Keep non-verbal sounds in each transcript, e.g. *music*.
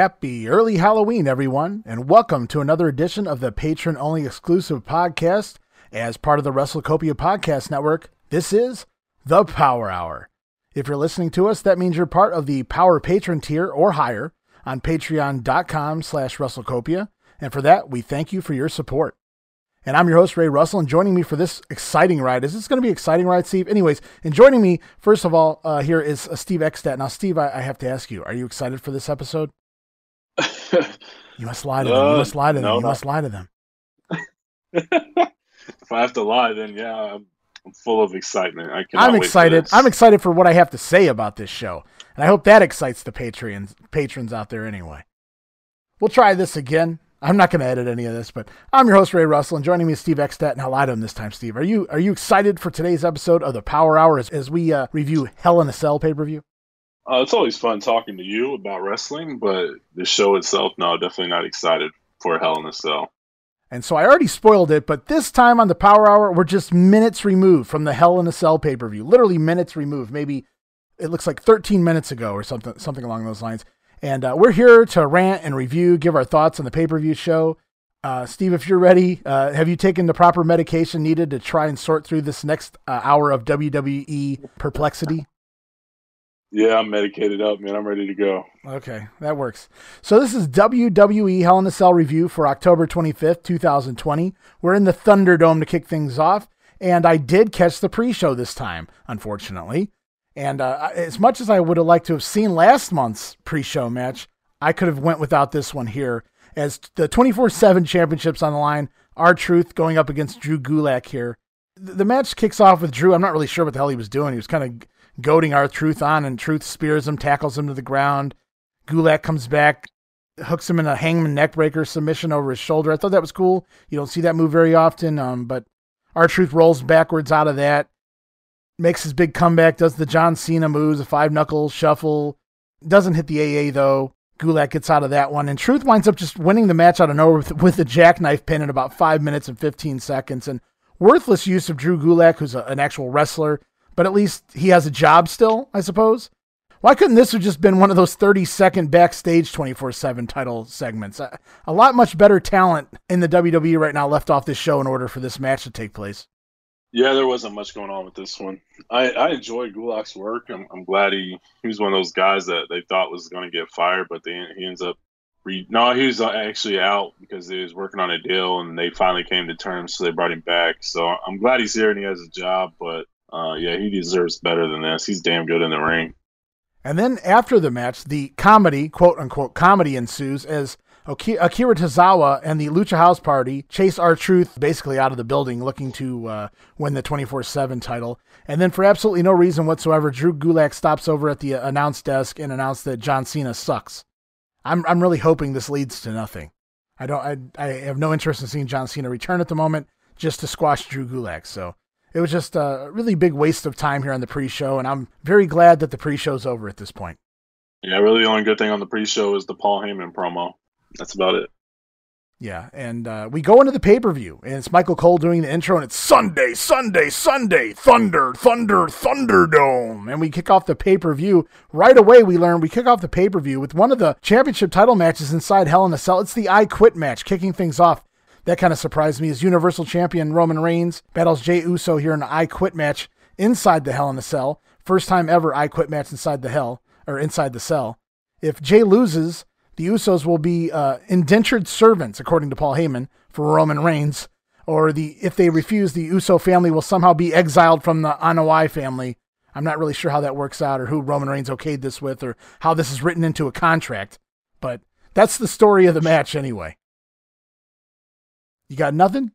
Happy early Halloween, everyone, and welcome to another edition of the patron only exclusive podcast as part of the WrestleCopia Podcast Network. This is the Power Hour. If you're listening to us, that means you're part of the Power Patron tier or higher on patreon.com slash WrestleCopia, and for that, we thank you for your support. And I'm your host, Ray Russell, and joining me for this exciting ride. Is this going to be exciting ride, Steve? Anyways, and joining me, first of all, uh, here is uh, Steve Eckstedt. Now, Steve, I, I have to ask you, are you excited for this episode? You must lie to them. You must lie to them. No, you must lie to them. *laughs* if I have to lie, then yeah, I'm, I'm full of excitement. I I'm excited. I'm excited for what I have to say about this show, and I hope that excites the patrons patrons out there. Anyway, we'll try this again. I'm not going to edit any of this, but I'm your host Ray Russell, and joining me is Steve Eckstedt, and I'll lie to him this time. Steve, are you are you excited for today's episode of the Power Hour as, as we uh, review Hell in a Cell pay per view? Uh, it's always fun talking to you about wrestling, but the show itself, no, definitely not excited for Hell in a Cell. And so I already spoiled it, but this time on the Power Hour, we're just minutes removed from the Hell in a Cell pay per view. Literally minutes removed. Maybe it looks like 13 minutes ago or something, something along those lines. And uh, we're here to rant and review, give our thoughts on the pay per view show. Uh, Steve, if you're ready, uh, have you taken the proper medication needed to try and sort through this next uh, hour of WWE perplexity? Yeah, I'm medicated up, man. I'm ready to go. Okay, that works. So this is WWE Hell in a Cell review for October 25th, 2020. We're in the Thunderdome to kick things off, and I did catch the pre-show this time, unfortunately. And uh, as much as I would have liked to have seen last month's pre-show match, I could have went without this one here. As the 24/7 championships on the line, R-Truth going up against Drew Gulak here. The match kicks off with Drew. I'm not really sure what the hell he was doing. He was kind of goading R-Truth on, and Truth spears him, tackles him to the ground. Gulak comes back, hooks him in a hangman neckbreaker submission over his shoulder. I thought that was cool. You don't see that move very often, um, but R-Truth rolls backwards out of that, makes his big comeback, does the John Cena moves, a five knuckle shuffle. Doesn't hit the AA though. Gulak gets out of that one, and Truth winds up just winning the match out of nowhere with, with a jackknife pin in about five minutes and 15 seconds. And worthless use of Drew Gulak, who's a, an actual wrestler but at least he has a job still, I suppose. Why couldn't this have just been one of those 30 second backstage 24 7 title segments? A, a, lot much better talent in the WWE right now left off this show in order for this match to take place. Yeah, there wasn't much going on with this one. I, I enjoy Gulak's work. I'm, I'm glad he, he was one of those guys that they thought was going to get fired, but they, he ends up. Re, no, he was uh, actually out because he was working on a deal and they finally came to terms, so they brought him back. So I'm glad he's here and he has a job, but uh, yeah, he deserves better than this. He's damn good in the ring. And then after the match, the comedy, quote unquote, comedy ensues as Akira Tozawa and the Lucha House Party chase R-Truth basically out of the building, looking to uh, win the 24 7 title. And then, for absolutely no reason whatsoever, Drew Gulak stops over at the announce desk and announces that John Cena sucks. I'm, I'm really hoping this leads to nothing. I don't. I, I have no interest in seeing John Cena return at the moment, just to squash Drew Gulak. So it was just a really big waste of time here on the pre-show, and I'm very glad that the pre-show's over at this point. Yeah, really, the only good thing on the pre-show is the Paul Heyman promo. That's about it. Yeah, and uh, we go into the pay per view, and it's Michael Cole doing the intro, and it's Sunday, Sunday, Sunday, Thunder, Thunder, Thunderdome. And we kick off the pay per view. Right away, we learn we kick off the pay per view with one of the championship title matches inside Hell in a Cell. It's the I Quit match, kicking things off that kind of surprised me as Universal Champion Roman Reigns battles Jey Uso here in an I Quit match inside the Hell in a Cell. First time ever I Quit match inside the Hell or inside the Cell. If Jey loses, the Usos will be uh, indentured servants, according to Paul Heyman, for Roman Reigns. Or the if they refuse, the Uso family will somehow be exiled from the Anoa'i family. I'm not really sure how that works out, or who Roman Reigns okayed this with, or how this is written into a contract. But that's the story of the match anyway. You got nothing?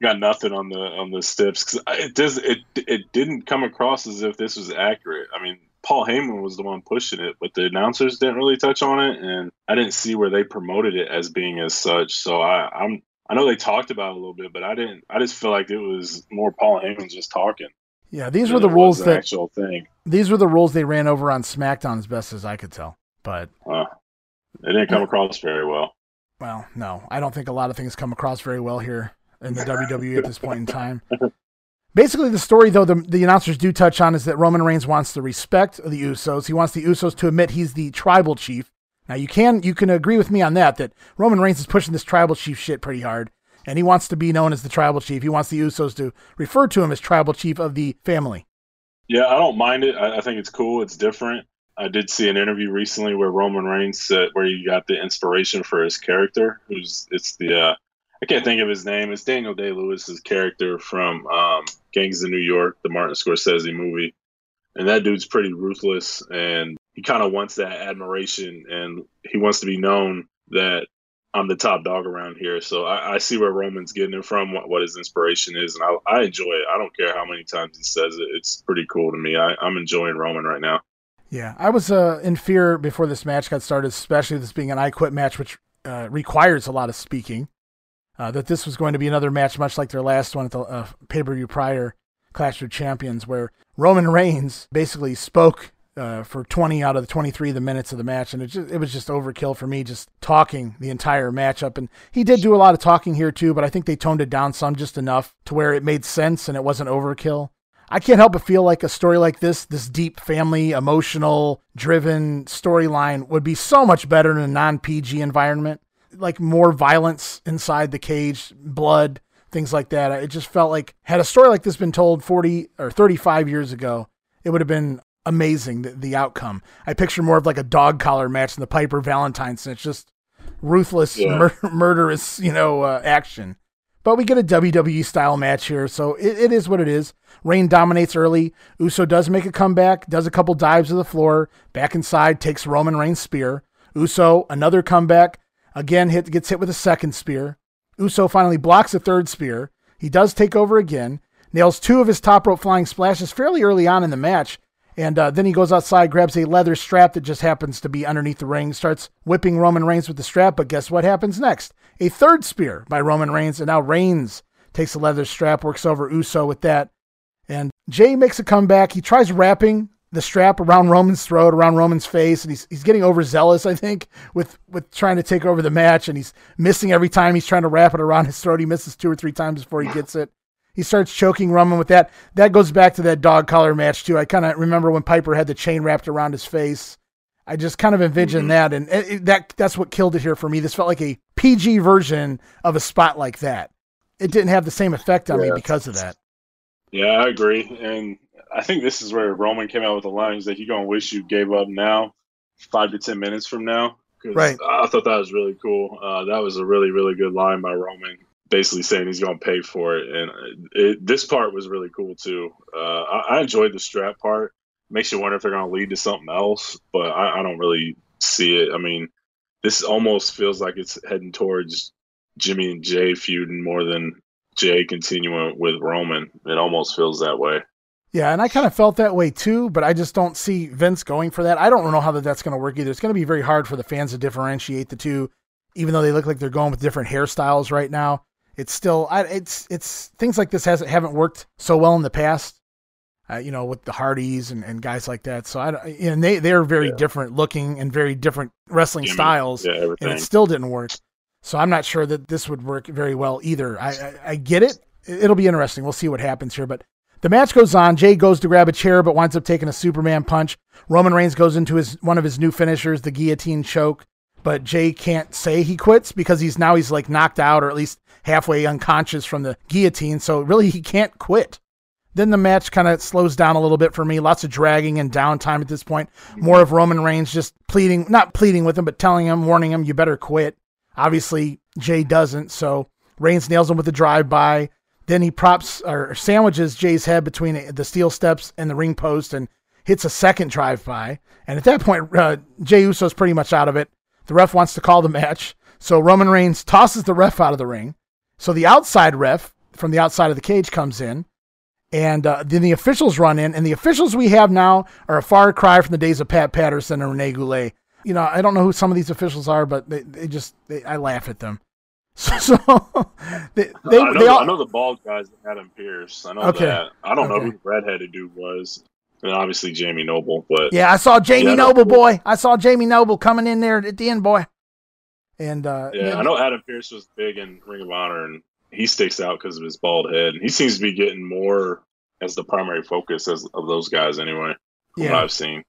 Got nothing on the on the steps because it does it it didn't come across as if this was accurate. I mean, Paul Heyman was the one pushing it, but the announcers didn't really touch on it, and I didn't see where they promoted it as being as such. So I, I'm I know they talked about it a little bit, but I didn't. I just feel like it was more Paul Heyman just talking. Yeah, these were the rules that actual thing. These were the rules they ran over on SmackDown, as best as I could tell. But uh, it didn't come across very well well, no, I don't think a lot of things come across very well here in the *laughs* WWE at this point in time. Basically, the story, though, the, the announcers do touch on is that Roman Reigns wants the respect of the Usos. He wants the Usos to admit he's the tribal chief Now you can you can agree with me on that that Roman Reigns is pushing this tribal chief shit pretty hard, and he wants to be known as the tribal chief. He wants the Usos to refer to him as tribal chief of the family. Yeah, I don't mind it. I, I think it's cool. It's different. I did see an interview recently where Roman Reigns said where he got the inspiration for his character. Who's it's the uh, I can't think of his name. It's Daniel Day Lewis's character from um, Gangs of New York, the Martin Scorsese movie. And that dude's pretty ruthless, and he kind of wants that admiration, and he wants to be known that I'm the top dog around here. So I, I see where Roman's getting it from, what, what his inspiration is, and I, I, enjoy it. I don't care how many times he says it; it's pretty cool to me. I, I'm enjoying Roman right now. Yeah, I was uh, in fear before this match got started, especially this being an I Quit match, which uh, requires a lot of speaking. Uh, that this was going to be another match, much like their last one at the uh, pay per view prior, Clash of Champions, where Roman Reigns basically spoke uh, for 20 out of the 23 the minutes of the match, and it just it was just overkill for me, just talking the entire matchup. And he did do a lot of talking here too, but I think they toned it down some just enough to where it made sense and it wasn't overkill. I can't help but feel like a story like this, this deep family, emotional, driven storyline would be so much better in a non PG environment. Like more violence inside the cage, blood, things like that. It just felt like had a story like this been told 40 or 35 years ago, it would have been amazing the, the outcome. I picture more of like a dog collar match in the Piper Valentine's. It's just ruthless, yeah. mur- *laughs* murderous, you know, uh, action. But we get a WWE style match here, so it, it is what it is. Reign dominates early. Uso does make a comeback, does a couple dives to the floor, back inside, takes Roman Reigns' spear. Uso, another comeback, again hit gets hit with a second spear. Uso finally blocks a third spear. He does take over again, nails two of his top rope flying splashes fairly early on in the match, and uh, then he goes outside, grabs a leather strap that just happens to be underneath the ring, starts whipping Roman Reigns with the strap. But guess what happens next? A third spear by Roman Reigns, and now Reigns takes the leather strap, works over Uso with that. And Jey makes a comeback. He tries wrapping the strap around Roman's throat, around Roman's face, and he's he's getting overzealous, I think, with with trying to take over the match, and he's missing every time he's trying to wrap it around his throat. He misses two or three times before he gets it. He starts choking Roman with that. That goes back to that dog collar match too. I kind of remember when Piper had the chain wrapped around his face. I just kind of envisioned mm-hmm. that, and it, it, that that's what killed it here for me. This felt like a PG version of a spot like that. It didn't have the same effect on yeah. me because of that. Yeah, I agree, and I think this is where Roman came out with the lines that he gonna wish you gave up now, five to ten minutes from now. Right. I thought that was really cool. Uh, that was a really, really good line by Roman basically saying he's going to pay for it. And it, this part was really cool too. Uh, I, I, enjoyed the strap part. Makes you wonder if they're going to lead to something else, but I, I, don't really see it. I mean, this almost feels like it's heading towards Jimmy and Jey feuding more than Jey continuing with Roman. It almost feels that way. Yeah, and I kind of felt that way too, but I just don't see Vince going for that. I don't know how that that's going to work either. It's going to be very hard for the fans to differentiate the two, even though they look like they're going with different hairstyles right now it's still I, it's it's things like this hasn't haven't worked so well in the past. Uh, you know, with the Hardys and, and guys like that. So I and they they're very yeah. different looking and very different wrestling styles, yeah, and it still didn't work. So I'm not sure that this would work very well either. I, I, I get it. It'll be interesting. We'll see what happens here, but. The match goes on. Jey goes to grab a chair, but winds up taking a Superman punch. Roman Reigns goes into his one of his new finishers, the guillotine choke. But Jey can't say he quits because he's now he's like knocked out, or at least halfway unconscious from the guillotine. So really, he can't quit. Then the match kind of slows down a little bit for me. Lots of dragging and downtime at this point. More of Roman Reigns just pleading, not pleading with him, but telling him, warning him, you better quit. Obviously, Jey doesn't. So Reigns nails him with a drive by. Then he props or sandwiches Jey's head between the steel steps and the ring post and hits a second drive by. And at that point, uh, Jey Uso's pretty much out of it. The ref wants to call the match. So Roman Reigns tosses the ref out of the ring. So the outside ref from the outside of the cage comes in, and uh, then the officials run in, and the officials we have now are a far cry from the days of Pat Patterson and Rene Goulet. You know, I don't know who some of these officials are, but they, they just they, I laugh at them. *laughs* So, so they, they, I, know, they all, I know the bald guy's Adam Pearce. I know okay. that. I don't okay. know who the redheaded dude was. And obviously Jamie Noble, but yeah, I saw Jamie yeah, Noble, boy. I saw Jamie Noble coming in there at the end, boy. And uh, yeah, I know Adam Pearce was big in Ring of Honor, and he sticks out because of his bald head. And He seems to be getting more as the primary focus as of those guys, anyway. yeah, I've seen.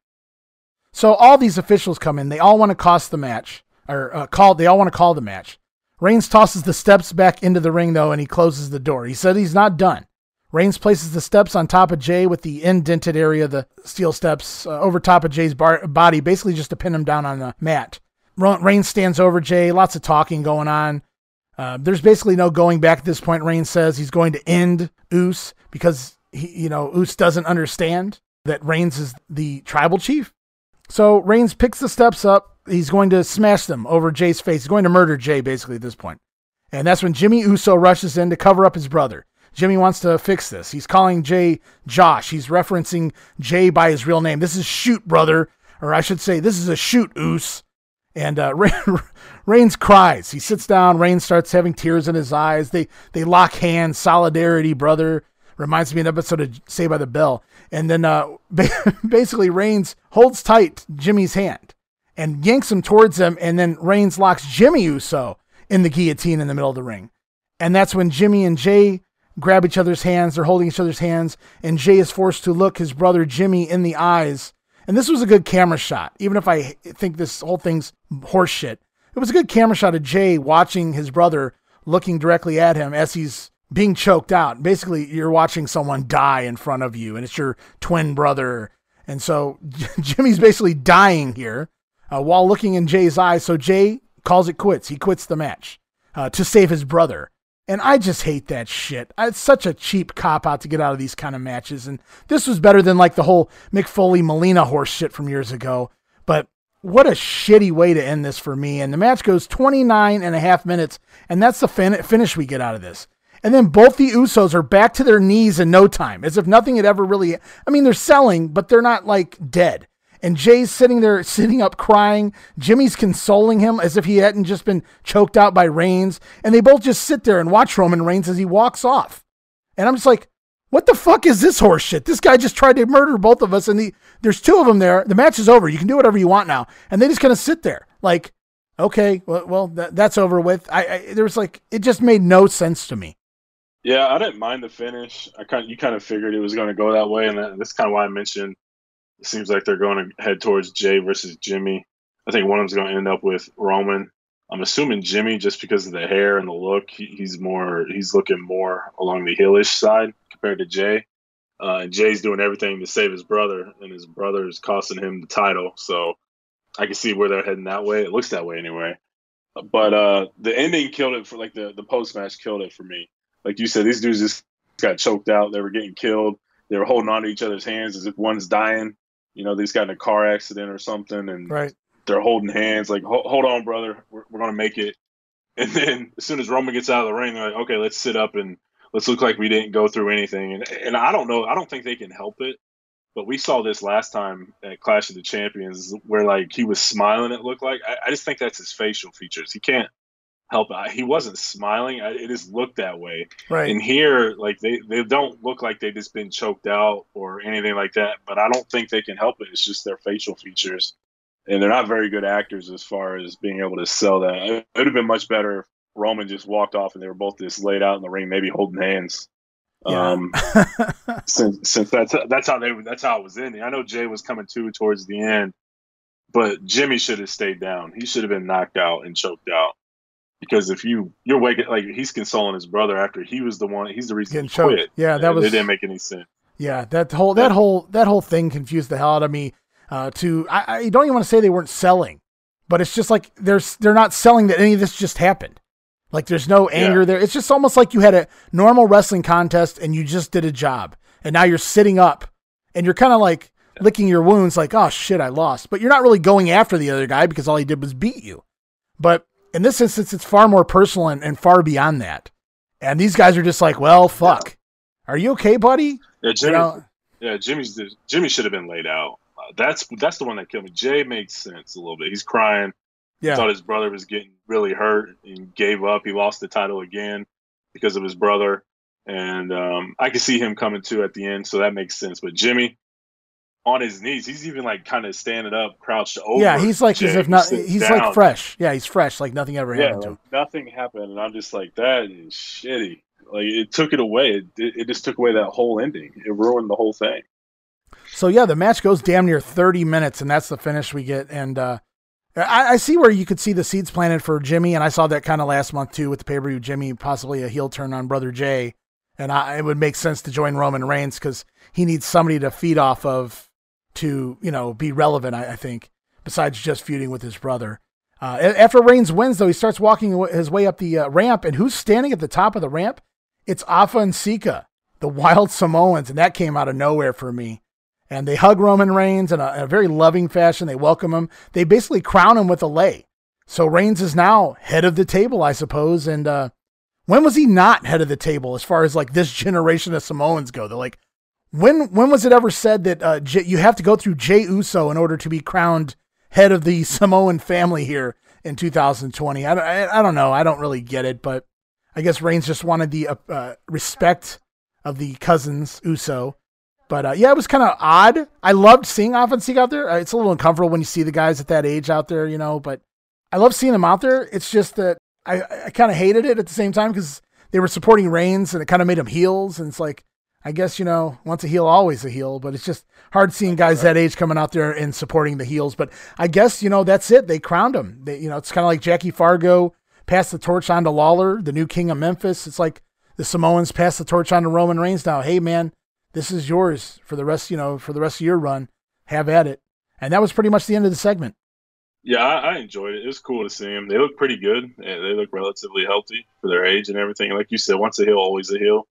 So all these officials come in. They all want to cost the match or uh, call. They all want to call the match. Reigns tosses the steps back into the ring though, and he closes the door. He said he's not done. Reigns places the steps on top of Jey with the indented area, of the steel steps uh, over top of Jey's bar- body, basically just to pin him down on the mat. Reigns stands over Jey. Lots of talking going on. Uh, there's basically no going back at this point. Rain says he's going to end Uce because he, you know, Uce doesn't understand that Reigns is the tribal chief. So Reigns picks the steps up. He's going to smash them over Jey's face. He's going to murder Jey basically at this point. And that's when Jimmy Uso rushes in to cover up his brother. Jimmy wants to fix this. He's calling Jey Josh. He's referencing Jey by his real name. This is shoot, brother. Or I should say, this is a shoot, Uce. And uh, *laughs* Reigns cries. He sits down. Reigns starts having tears in his eyes. They they lock hands. Solidarity, brother. Reminds me of an episode of Saved by the Bell. And then uh, *laughs* basically Reigns holds tight Jimmy's hand and yanks him towards him. And then Reigns locks Jimmy Uso in the guillotine in the middle of the ring. And that's when Jimmy and Jey grab each other's hands. They're holding each other's hands. And Jey is forced to look his brother Jimmy in the eyes. And this was a good camera shot, even if I think this whole thing's horseshit. It was a good camera shot of Jey watching his brother looking directly at him as he's being choked out. Basically, you're watching someone die in front of you, and it's your twin brother. And so *laughs* Jimmy's basically dying here uh, while looking in Jey's eyes. So Jey calls it quits. He quits the match uh, to save his brother. And I just hate that shit. It's such a cheap cop out to get out of these kind of matches. And this was better than like the whole Mick Foley Melina horse shit from years ago. But what a shitty way to end this for me. And the match goes 29 and a half minutes, and that's the fin- finish we get out of this. And then both the Usos are back to their knees in no time, as if nothing had ever really. I mean, they're selling, but they're not like dead. And Jey's sitting there, sitting up crying. Jimmy's consoling him as if he hadn't just been choked out by Reigns. And they both just sit there and watch Roman Reigns as he walks off. And I'm just like, what the fuck is this horse shit? This guy just tried to murder both of us, and the, there's two of them there. The match is over. You can do whatever you want now, and they just kind of sit there, like, okay, well, well that, that's over with. I, I there was like it just made no sense to me. Yeah, I didn't mind the finish. I kind you kind of figured it was going to go that way, and that's kind of why I mentioned. It seems like they're going to head towards Jey versus Jimmy. I think one of them's going to end up with Roman. I'm assuming Jimmy, just because of the hair and the look, he, he's more he's looking more along the heelish side compared to Jey. Uh, and Jey's doing everything to save his brother, and his brother is costing him the title. So I can see where they're heading that way. It looks that way anyway. But uh, the ending killed it for like the, the post match killed it for me. Like you said, these dudes just got choked out. They were getting killed. They were holding on to each other's hands as if one's dying. You know, they just got in a car accident or something, and right. they're holding hands. Like, hold on, brother, we're, we're gonna make it. And then as soon as Roman gets out of the ring, they're like, okay, let's sit up and let's look like we didn't go through anything. And and I don't know, I don't think they can help it. But we saw this last time at Clash of the Champions, where like he was smiling. It looked like I, I just think that's his facial features. He can't help it. He wasn't smiling. It just looked that way. Right. And here, like they they don't look like they just been choked out or anything like that. But I don't think they can help it. It's just their facial features, and they're not very good actors as far as being able to sell that. It would have been much better if Roman just walked off and they were both just laid out in the ring, maybe holding hands. Yeah. Um, *laughs* since since that's that's how they that's how it was ending. I know Jey was coming to towards the end, but Jimmy should have stayed down. He should have been knocked out and choked out. Because if you you're waking like he's consoling his brother after he was the one he's the reason Getting he choked. quit. Yeah, that was it didn't make any sense. Yeah, that whole that whole that whole thing confused the hell out of me. Uh, to I, I don't even want to say they weren't selling, but it's just like there's they're not selling that any of this just happened. Like there's no anger yeah. there. It's just almost like you had a normal wrestling contest and you just did a job. And now you're sitting up and you're kind of like licking your wounds like, "Oh shit, I lost." But you're not really going after the other guy because all he did was beat you. But in this instance it's far more personal and, and far beyond that. And these guys are just like, "Well, fuck. Yeah. Are you okay, buddy?" Yeah, Jimmy. You know? Yeah, Jimmy's Jimmy should have been laid out. Uh, that's that's the one that killed me. Jey makes sense a little bit. He's crying. Yeah. Thought his brother was getting really hurt and gave up. He lost the title again because of his brother. And um, I could see him coming to at the end, so that makes sense. But Jimmy, on his knees, he's even like kind of standing up, crouched over. Yeah, he's like Jey, as if not. He's down. like fresh. Yeah, he's fresh, like nothing ever yeah, happened to him. Nothing happened, and I'm just like, that is shitty. Like it took it away. It, it just took away that whole ending. It ruined the whole thing. So yeah, the match goes damn near 30 minutes, and that's the finish we get. And uh, I, I, see where you could see the seeds planted for Jimmy, and I saw that kind of last month too with the pay per view. Jimmy possibly a heel turn on Brother Jey, and I, it would make sense to join Roman Reigns because he needs somebody to feed off of to you know be relevant. I, I think besides just feuding with his brother. Uh, after Reigns wins, though, he starts walking his way up the uh, ramp, and who's standing at the top of the ramp? It's Afa and Sika, the Wild Samoans, and that came out of nowhere for me. And they hug Roman Reigns in a, in a very loving fashion. They welcome him. They basically crown him with a lei. So Reigns is now head of the table, I suppose. And uh, when was he not head of the table as far as like this *laughs* generation of Samoans go? They're like, when when was it ever said that uh, J- you have to go through Jey Uso in order to be crowned head of the *laughs* Samoan family here in 2020? I, I, I don't know. I don't really get it, but I guess Reigns just wanted the uh, uh respect of the cousins Uso. But uh, yeah, it was kind of odd. I loved seeing Afa and Sika out there. Uh, it's a little uncomfortable when you see the guys at that age out there, you know. But I love seeing them out there. It's just that I, I kind of hated it at the same time because they were supporting Reigns and it kind of made them heels. And it's like, I guess, you know, once a heel, always a heel. But it's just hard seeing guys that age coming out there and supporting the heels. But I guess, you know, that's it. They crowned him. They, you know, it's kind of like Jackie Fargo passed the torch on to Lawler, the new king of Memphis. It's like the Samoans passed the torch on to Roman Reigns now. Hey, man, this is yours for the rest, you know, for the rest of your run. Have at it. And that was pretty much the end of the segment. Yeah, I, I enjoyed it. It was cool to see them. They look pretty good. They look relatively healthy for their age and everything. Like you said, once a heel, always a heel.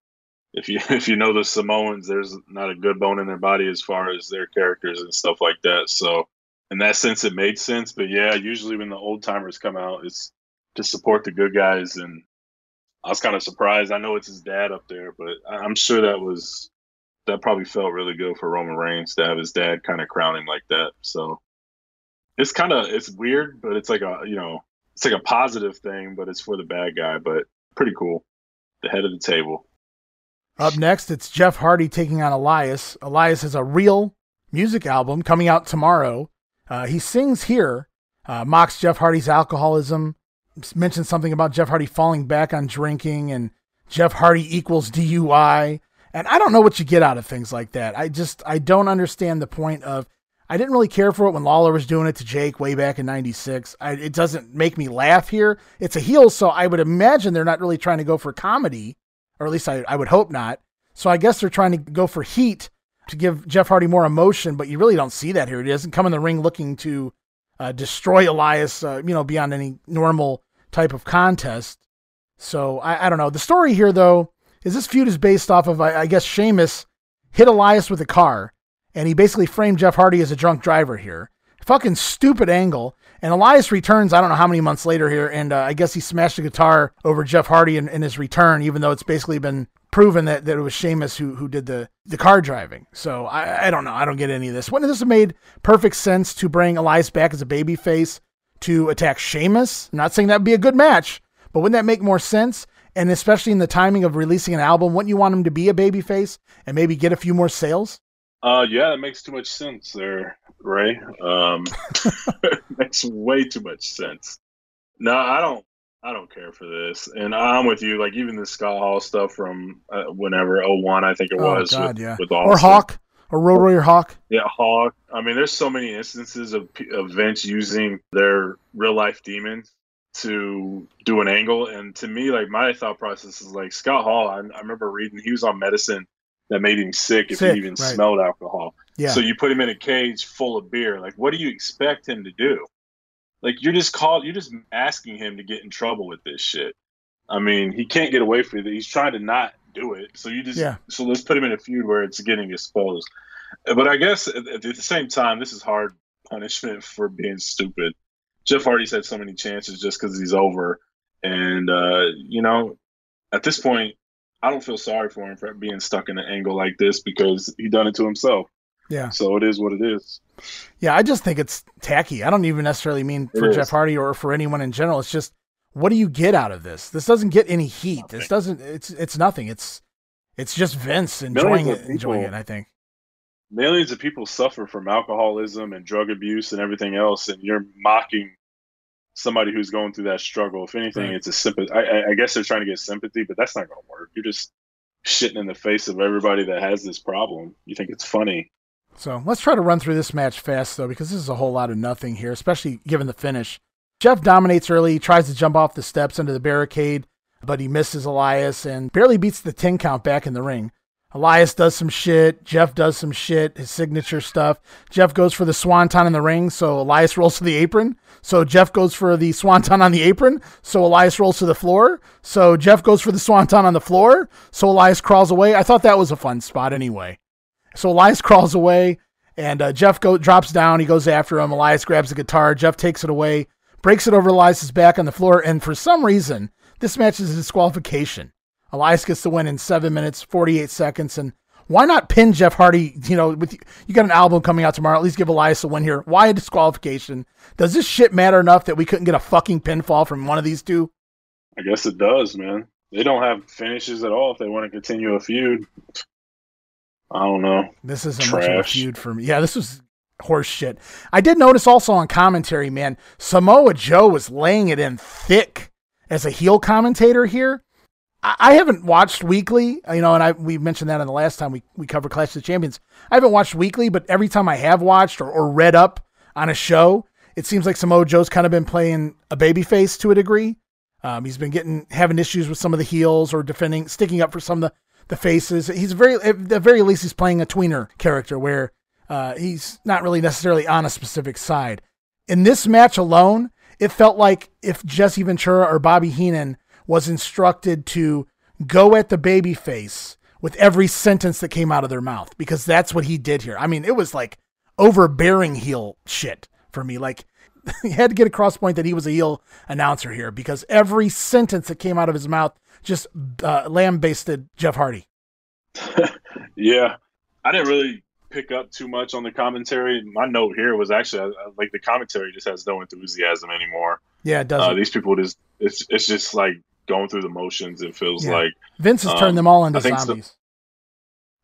If you *laughs* if you know the Samoans, there's not a good bone in their body as far as their characters and stuff like that. So in that sense, it made sense. But yeah, usually when the old timers come out, it's to support the good guys. And I was kind of surprised. I know it's his dad up there, but I'm sure that was that probably felt really good for Roman Reigns to have his dad kind of crowning like that. So it's kind of it's weird, but it's like a you know it's like a positive thing, but it's for the bad guy. But pretty cool. The head of the table. Up next, it's Jeff Hardy taking on Elias. Elias has a real music album coming out tomorrow. Uh, he sings here, uh, mocks Jeff Hardy's alcoholism, mentions something about Jeff Hardy falling back on drinking, and Jeff Hardy equals DUI. And I don't know what you get out of things like that. I just I don't understand the point of I didn't really care for it when Lawler was doing it to Jake way back in 96. I, it doesn't make me laugh here. It's a heel, so I would imagine they're not really trying to go for comedy, or at least I, I would hope not. So I guess they're trying to go for heat to give Jeff Hardy more emotion, but you really don't see that here. He doesn't come in the ring looking to uh, destroy Elias, uh, you know, beyond any normal type of contest. So I, I don't know. The story here, though, is this feud is based off of, I, I guess, Sheamus hit Elias with a car, and he basically framed Jeff Hardy as a drunk driver here. Fucking stupid angle. And Elias returns, I don't know how many months later here, and uh, I guess he smashed a guitar over Jeff Hardy in, in, his return, even though it's basically been proven that, that it was Sheamus who, who did the, the car driving. So I, I don't know. I don't get any of this. Wouldn't this have made perfect sense to bring Elias back as a baby face to attack Sheamus? I'm not saying that would be a good match, but wouldn't that make more sense? and especially in the timing of releasing an album, wouldn't you want him to be a babyface and maybe get a few more sales? Uh, yeah, that makes too much sense there, Ray. Um, *laughs* makes way too much sense. No, I don't. I don't care for this, and I'm with you. Like even the Scott Hall stuff from uh, whenever 01, I think it oh, was. God, with, yeah. With or Hawk, or Road Warrior Hawk. Yeah, Hawk. I mean, there's so many instances of, of Vince using their real life demons to do an angle. And to me, like my thought process is like Scott Hall. I, I remember reading he was on medicine that made him sick if sick, he even right. smelled alcohol. Yeah. So you put him in a cage full of beer. Like, what do you expect him to do? Like, you're just called. You're just asking him to get in trouble with this shit. I mean, he can't get away from it. He's trying to not do it. So you just yeah. so let's put him in a feud where it's getting exposed. But I guess at, at the same time, this is hard punishment *laughs* for being stupid. Jeff Hardy's had so many chances just because he's over, and uh, you know, at this point, I don't feel sorry for him for being stuck in an angle like this because he done it to himself. Yeah. So it is what it is. Yeah, I just think it's tacky. I don't even necessarily mean for Jeff Hardy or for anyone in general. It's just what do you get out of this? This doesn't get any heat. Nothing. This doesn't it's it's nothing. It's it's just Vince enjoying it, people, enjoying it, I think millions of people suffer from alcoholism and drug abuse and everything else, and you're mocking somebody who's going through that struggle. If anything, right. it's a sympathy. I, I, guess they're trying to get sympathy, but that's not going to work. You're just shitting in the face of everybody that has this problem. You think it's funny. So let's try to run through this match fast, though, because this is a whole lot of nothing here, especially given the finish. Jeff dominates early, tries to jump off the steps into the barricade, but he misses Elias and barely beats the 10 count back in the ring. Elias does some shit. Jeff does some shit, his signature stuff. Jeff goes for the swanton in the ring, so Elias *laughs* rolls to the apron. So Jeff goes for the swanton on the apron, so Elias rolls to the floor. So Jeff goes for the swanton on the floor, so Elias crawls away. I thought that was a fun spot anyway. So Elias crawls away, and uh, Jeff go, drops down. He goes after him. Elias grabs the guitar. Jeff takes it away, breaks it over Elias's back on the floor, and for some reason, this match is a disqualification. Elias gets the win in seven minutes, 48 seconds. And why not pin Jeff Hardy? You know, with you got an album coming out tomorrow. At least give Elias a win here. Why a disqualification? Does this shit matter enough that we couldn't get a fucking pinfall from one of these two? I guess it does, man. They don't have finishes at all if they want to continue a feud. I don't know. This isn't Trash. much of a feud for me. Yeah, this was horse shit. I did notice also on commentary, man, Samoa Joe was laying it in thick as a heel commentator here. I haven't watched weekly, you know, and I we mentioned that in the last time we, we covered Clash of the Champions. I haven't watched weekly, but every time I have watched or, or read up on a show, it seems like Samoa Joe's kind of been playing a babyface to a degree. Um, he's been getting having issues with some of the heels or defending, sticking up for some of the, the faces. He's very, at the very least, he's playing a tweener character where uh, he's not really necessarily on a specific side. In this match alone, it felt like if Jesse Ventura or Bobby Heenan was instructed to go at the baby face with every sentence that came out of their mouth because that's what he did here. I mean, it was like overbearing heel shit for me. Like *laughs* he had to get across point that he was a heel announcer here because every sentence that came out of his mouth just uh, lambasted Jeff Hardy. *laughs* yeah, I didn't really pick up too much on the commentary. My note here was actually like the commentary just has no enthusiasm anymore. Yeah, it does. Uh, these people just it's it's just like going through the motions. It feels yeah. like Vince has um, turned them all into zombies. So,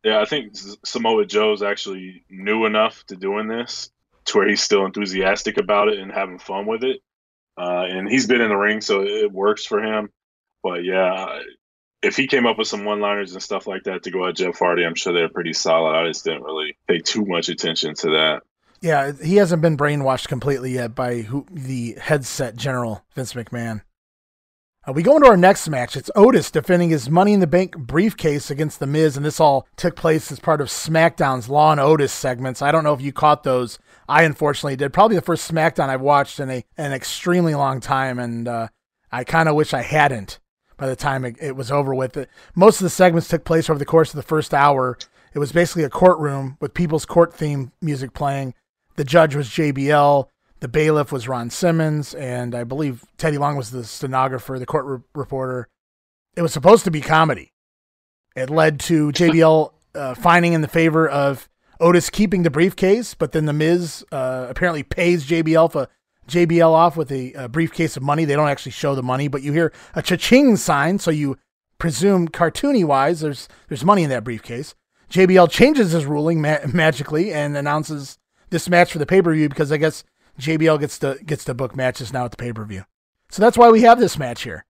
yeah, I think Samoa Joe's actually new enough to doing this to where he's still enthusiastic about it and having fun with it. Uh, and he's been in the ring, so it works for him. But yeah, if he came up with some one-liners and stuff like that to go at Jeff Hardy, I'm sure they're pretty solid. I just didn't really pay too much attention to that. Yeah, he hasn't been brainwashed completely yet by who, the headset general Vince McMahon. Uh, we go into our next match. It's Otis defending his Money in the Bank briefcase against The Miz, and this all took place as part of SmackDown's Law and Otis segments. I don't know if you caught those. I unfortunately did. Probably the first SmackDown I've watched in a an extremely long time, and uh, I kind of wish I hadn't by the time it, it was over with. It. Most of the segments took place over the course of the first hour. It was basically a courtroom with people's court theme music playing. The judge was JBL. The bailiff was Ron Simmons, and I believe Teddy Long was the stenographer, the court re- reporter. It was supposed to be comedy. It led to JBL *laughs* uh, finding in the favor of Otis keeping the briefcase, but then the Miz uh, apparently pays JBL for JBL off with a, a, briefcase of money. They don't actually show the money, but you hear a cha-ching sign, so you presume cartoony wise there's there's money in that briefcase. JBL changes his ruling ma- magically and announces this match for the pay per view because I guess JBL gets to gets to book matches now at the pay per view. So that's why we have this match here.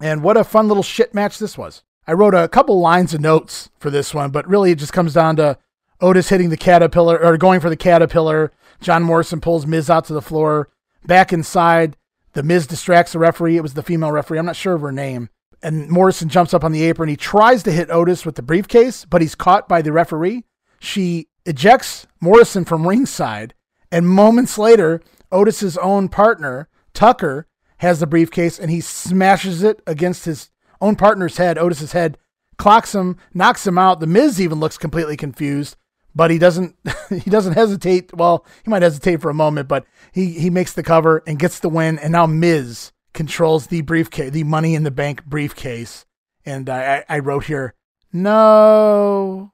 And what a fun little shit match this was. I wrote a couple lines of notes for this one, but really it just comes down to Otis hitting the caterpillar or going for the caterpillar. John Morrison pulls Miz out to the floor. Back inside, the Miz distracts the referee. It was the female referee. I'm not sure of her name. And Morrison jumps up on the apron. He tries to hit Otis with the briefcase, but he's caught by the referee. She ejects Morrison from ringside and moments later, Otis's own partner, Tucker, has the briefcase and he smashes it against his own partner's head, Otis's head, clocks him, knocks him out. The Miz even looks completely confused, but he doesn't *laughs* he doesn't hesitate. Well, he might hesitate for a moment, but he he makes the cover and gets the win. And now Miz controls the briefcase, the Money in the Bank briefcase. And I, I wrote here, no.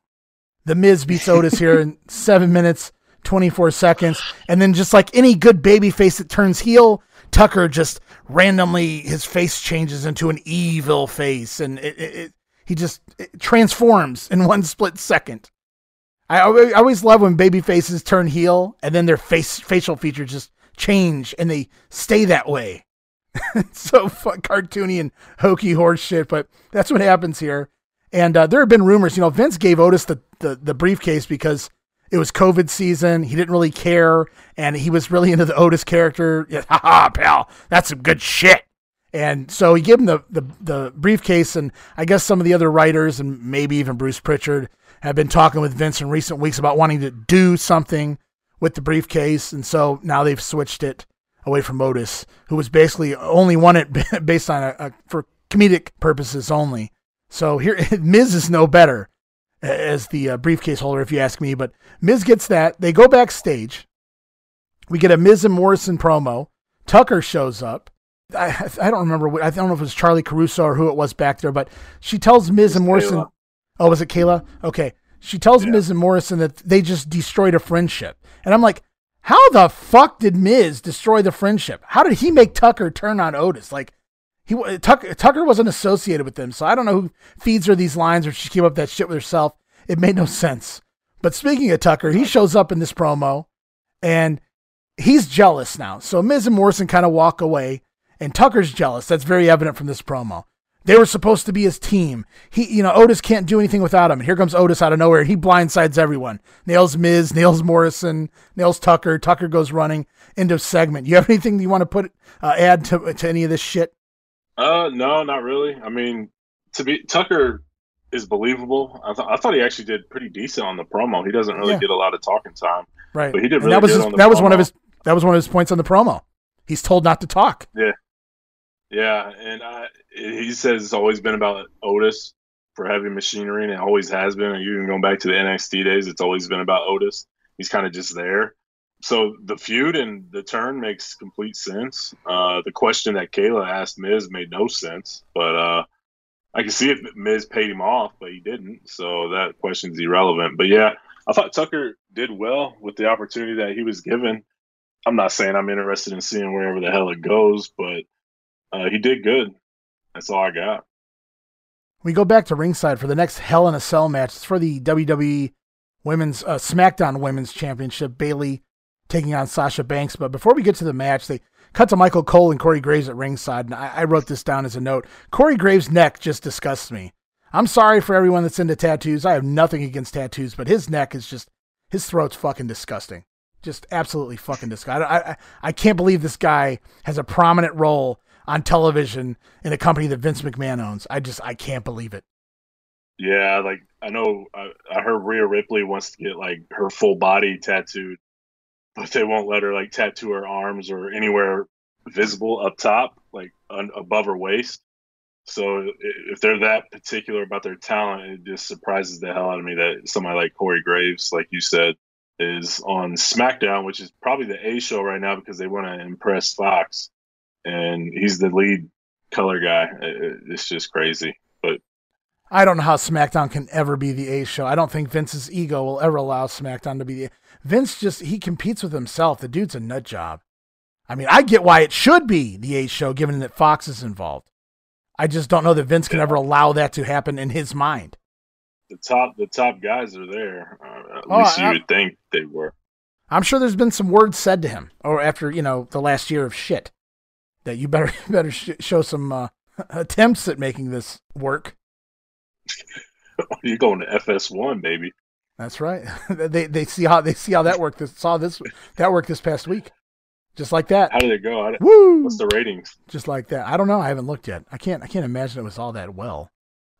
The Miz beats Otis here in *laughs* seven minutes 24 seconds. And then just like any good baby face that turns heel, Tucker just randomly his face changes into an evil face, and it, it, it he just transforms in one split second. I, I always love when baby faces turn heel and then their face facial features just change and they stay that way. *laughs* so fun, cartoony and hokey horse shit, but that's what happens here. And uh, there have been rumors, you know, Vince gave Otis the, the, the briefcase because it was COVID season. He didn't really care, and he was really into the Otis character. *laughs* Ha ha, pal, that's some good shit. And so he gave him the, the the briefcase, and I guess some of the other writers and maybe even Bruce Pritchard have been talking with Vince in recent weeks about wanting to do something with the briefcase, and so now they've switched it away from Otis, who was basically only it *laughs* based on a, a for comedic purposes only. So here, *laughs* Miz is no better as the uh, briefcase holder, if you ask me. But Miz gets that. They go backstage. We get a Miz and Morrison promo. Tucker shows up. I, I don't remember. I don't know if it was Charly Caruso or who it was back there, but she tells Miz and Morrison. Kayla. Oh, was it Kayla? Okay. She tells yeah. Miz and Morrison that they just destroyed a friendship. And I'm like, how the fuck did Miz destroy the friendship? How did he make Tucker turn on Otis? Like, he Tucker, Tucker wasn't associated with them, so I don't know who feeds her these lines or she came up that shit with herself. It made no sense. But speaking of Tucker, he shows up in this promo, and he's jealous now. So Miz and Morrison kind of walk away, and Tucker's jealous. That's very evident from this promo. They were supposed to be his team. He, you know, Otis can't do anything without him. And here comes Otis out of nowhere. He blindsides everyone. Nails Miz, nails Morrison, nails Tucker. Tucker goes running. End of segment. You have anything you want to put uh, add to to any of this shit? Uh, no, not really. I mean, to be Tucker is believable. I, th- I thought he actually did pretty decent on the promo. He doesn't really yeah. get a lot of talking time, right? But he did really that was his, that promo. was one of his that was one of his points on the promo. He's told not to talk. Yeah, yeah, and I, he says it's always been about Otis for heavy machinery, and it always has been. And even going back to the NXT days, it's always been about Otis. He's kind of just there so the feud and the turn makes complete sense. Uh, the question that Kayla asked Miz made no sense, but uh, I can see if Miz paid him off, but he didn't. So that question's irrelevant. But yeah, I thought Tucker did well with the opportunity that he was given. I'm not saying I'm interested in seeing wherever the hell it goes, but uh, he did good. That's all I got. We go back to ringside for the next Hell in a Cell match. It's for the WWE Women's uh, SmackDown Women's Championship. Bayley taking on Sasha Banks. But before we get to the match, they cut to Michael Cole and Corey Graves at ringside. And I, I wrote this down as a note. Corey Graves' neck just disgusts me. I'm sorry for everyone that's into tattoos. I have nothing against tattoos, but his neck is just, his throat's fucking disgusting. Just absolutely fucking disgusting. I, I, I can't believe this guy has a prominent role on television in a company that Vince McMahon owns. I just, I can't believe it. Yeah, like I know I, I heard Rhea Ripley wants to get like her full body tattooed but they won't let her like tattoo her arms or anywhere visible up top, like un- above her waist. So if they're that particular about their talent, it just surprises the hell out of me that somebody like Corey Graves, like you said, is on SmackDown, which is probably the A show right now because they want to impress Fox, and he's the lead color guy. It's just crazy. But I don't know how SmackDown can ever be the A show. I don't think Vince's ego will ever allow SmackDown to be the. Vince just he competes with himself. The dude's a nut job. I mean, I get why it should be the A show, given that Fox is involved. I just don't know that Vince can ever allow that to happen in his mind. The top, the top guys are there. Uh, at oh, least you I, would think they were. I'm sure there's been some words said to him, or after you know the last year of shit, that you better *laughs* better sh- show some uh, *laughs* attempts at making this work. *laughs* You're going to FS1, baby. That's right. *laughs* they they see how they see how that worked. This, saw this that worked this past week, just like that. How did it go? Did, Woo! What's the ratings? Just like that. I don't know. I haven't looked yet. I can't. I can't imagine it was all that well.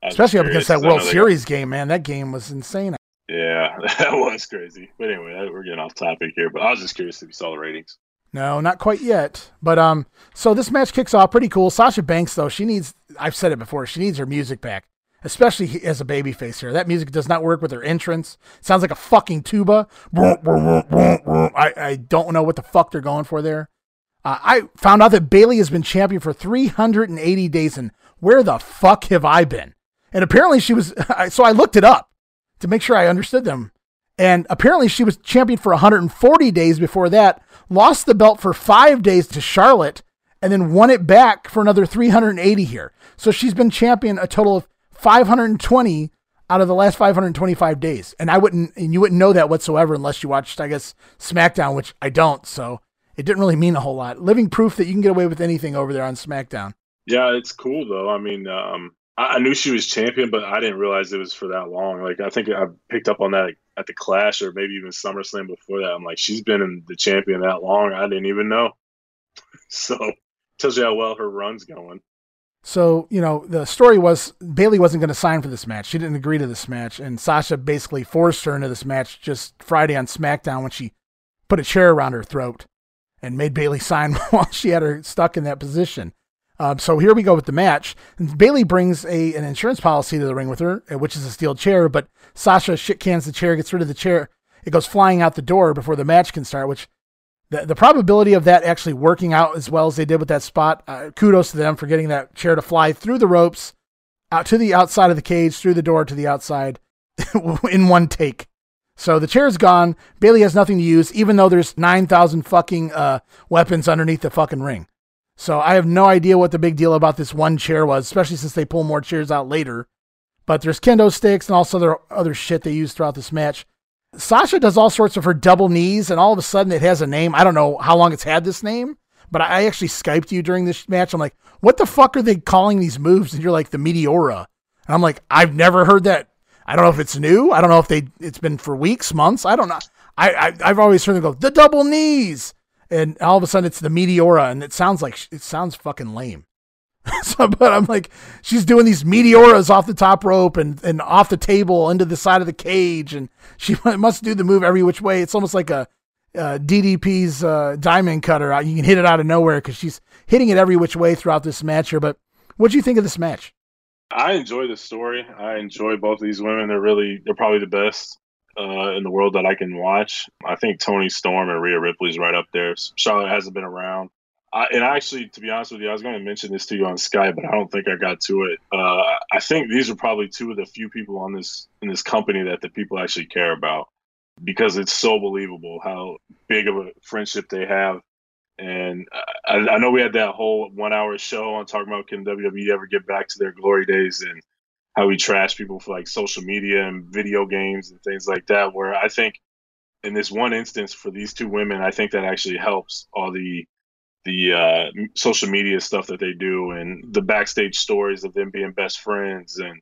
Especially up against that World Series got... game, man. That game was insane. Yeah, *laughs* that was crazy. But anyway, we're getting off topic here. But I was just curious if you saw the ratings. No, not quite yet. But um, so this match kicks off pretty cool. Sasha Banks, though, she needs. I've said it before. She needs her music back especially as a baby face here. That music does not work with her entrance. It sounds like a fucking tuba. I, I don't know what the fuck they're going for there. Uh, I found out that Bayley has been champion for 380 days, and where the fuck have I been? And apparently she was, *laughs* so I looked it up to make sure I understood them. And apparently she was champion for 140 days before that, lost the belt for five days to Charlotte, and then won it back for another 380 here. So she's been champion a total of 520 out of the last 525 days. And I wouldn't, and you wouldn't know that whatsoever unless you watched, I guess, SmackDown, which I don't. So it didn't really mean a whole lot. Living proof that you can get away with anything over there on SmackDown. Yeah, it's cool though. I mean, um, I knew she was champion, but I didn't realize it was for that long. Like I think I picked up on that at the Clash or maybe even SummerSlam before that. I'm like, she's been in the champion that long. I didn't even know. *laughs* so tells you how well her run's going. So, you know, the story was Bayley wasn't going to sign for this match. She didn't agree to this match. And Sasha basically forced her into this match just Friday on SmackDown when she put a chair around her throat and made Bayley *laughs* sign *laughs* while she had her stuck in that position. Um, so here we go with the match. Bayley brings a an insurance policy to the ring with her, uh, which is a steel chair. But Sasha shit cans the chair, gets rid of the chair. It goes flying out the door before the match can start. Which the the probability of that actually working out as well as they did with that spot, uh, kudos to them for getting that chair to fly through the ropes, out to the outside of the cage, through the door to the outside, *laughs* in one take. So the chair's gone. Bayley has nothing to use, even though there's nine thousand fucking uh, weapons underneath the fucking ring. So I have no idea what the big deal about this one chair was, especially since they pull more chairs out later. But there's kendo sticks and also other other shit they use throughout this match. Sasha does all sorts of her double knees, and all of a sudden it has a name. I don't know how long it's had this name, but I actually Skyped you during this match. I'm like, what the fuck are they calling these moves? And you're like, the Meteora. And I'm like, I've never heard that. I don't know if it's new. I don't know if they it's been for weeks, months. I don't know. I, I I've always heard them go the double knees and all of a sudden it's the Meteora, and it sounds like it sounds fucking lame. *laughs* so, but I'm like, she's doing these meteoras off the top rope and, and off the table into the side of the cage, and she *laughs* must do the move every which way. It's almost like a, a DDP's uh, diamond cutter. You can hit it out of nowhere because she's hitting it every which way throughout this match here. But what do you think of this match? I enjoy the story. I enjoy both of these women. They're really, they're probably the best uh, in the world that I can watch. I think Toni Storm and Rhea Ripley's right up there. Charlotte hasn't been around. I, and actually, to be honest with you, I was going to mention this to you on Skype, but I don't think I got to it. Uh, I think these are probably two of the few people on this in this company that the people actually care about because it's so believable how big of a friendship they have. And I, I know we had that whole one hour show on talking about can WWE ever get back to their glory days, and how we trash people for like social media and video games and things like that. Where I think in this one instance for these two women, I think that actually helps all the the uh, social media stuff that they do and the backstage stories of them being best friends. And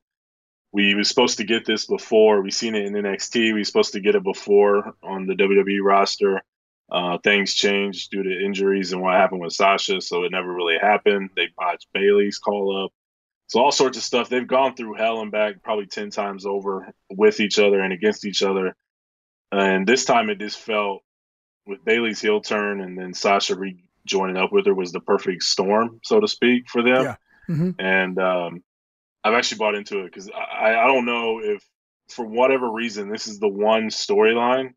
we were supposed to get this before. We seen it in NXT. We supposed to get it before on the WWE roster. Uh, things changed due to injuries and what happened with Sasha, so it never really happened. They botched Bayley's call up. So all sorts of stuff. They've gone through hell and back probably ten times over with each other and against each other. And this time it just felt with Bayley's heel turn and then Sasha rejoining up with her was the perfect storm, so to speak, for them. Yeah. Mm-hmm. And um, I've actually bought into it because I, I don't know if for whatever reason this is the one storyline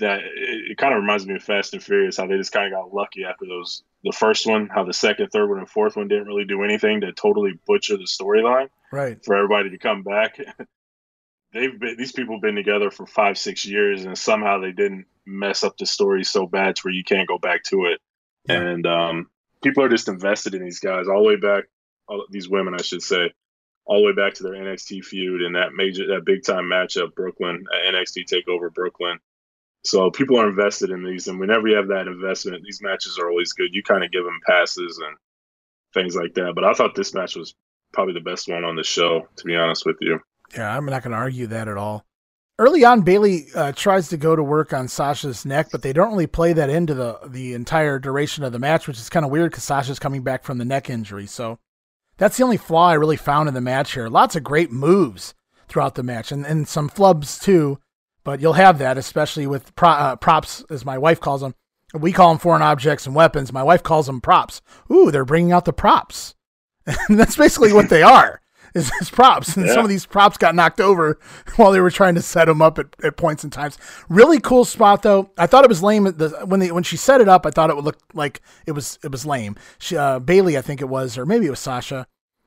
that it, it kind of reminds me of Fast and Furious, how they just kind of got lucky after those the first one, how the second, third one, and fourth one didn't really do anything to totally butcher the storyline, right? For everybody to come back. *laughs* They've been these people have been together for five, six years, and somehow they didn't mess up the story so bad to where you can't go back to it. Yeah. And um, people are just invested in these guys all the way back. All, these women, I should say, all the way back to their NXT feud and that major, that big time matchup, Brooklyn NXT Takeover Brooklyn so people are invested in these, and whenever you have that investment, these matches are always good. You kind of give them passes and things like that. But I thought this match was probably the best one on the show, to be honest with you. Yeah, I'm not going to argue that at all. Early on, Bayley uh, tries to go to work on Sasha's neck, but they don't really play that into the the entire duration of the match, which is kind of weird because Sasha's coming back from the neck injury. So that's the only flaw I really found in the match here. Lots of great moves throughout the match, and and some flubs too. But you'll have that, especially with pro- uh, props, as my wife calls them. We call them foreign objects and weapons. My wife calls them props. Ooh, they're bringing out the props. *laughs* And that's basically what they are. Is, *laughs* is props, and yeah. some of these props got knocked over *laughs* while they were trying to set them up at, at points and times. Really cool spot though. I thought it was lame the, when they when she set it up. I thought it would look like it was it was lame. She, uh, Bayley, I think it was, or maybe it was Sasha,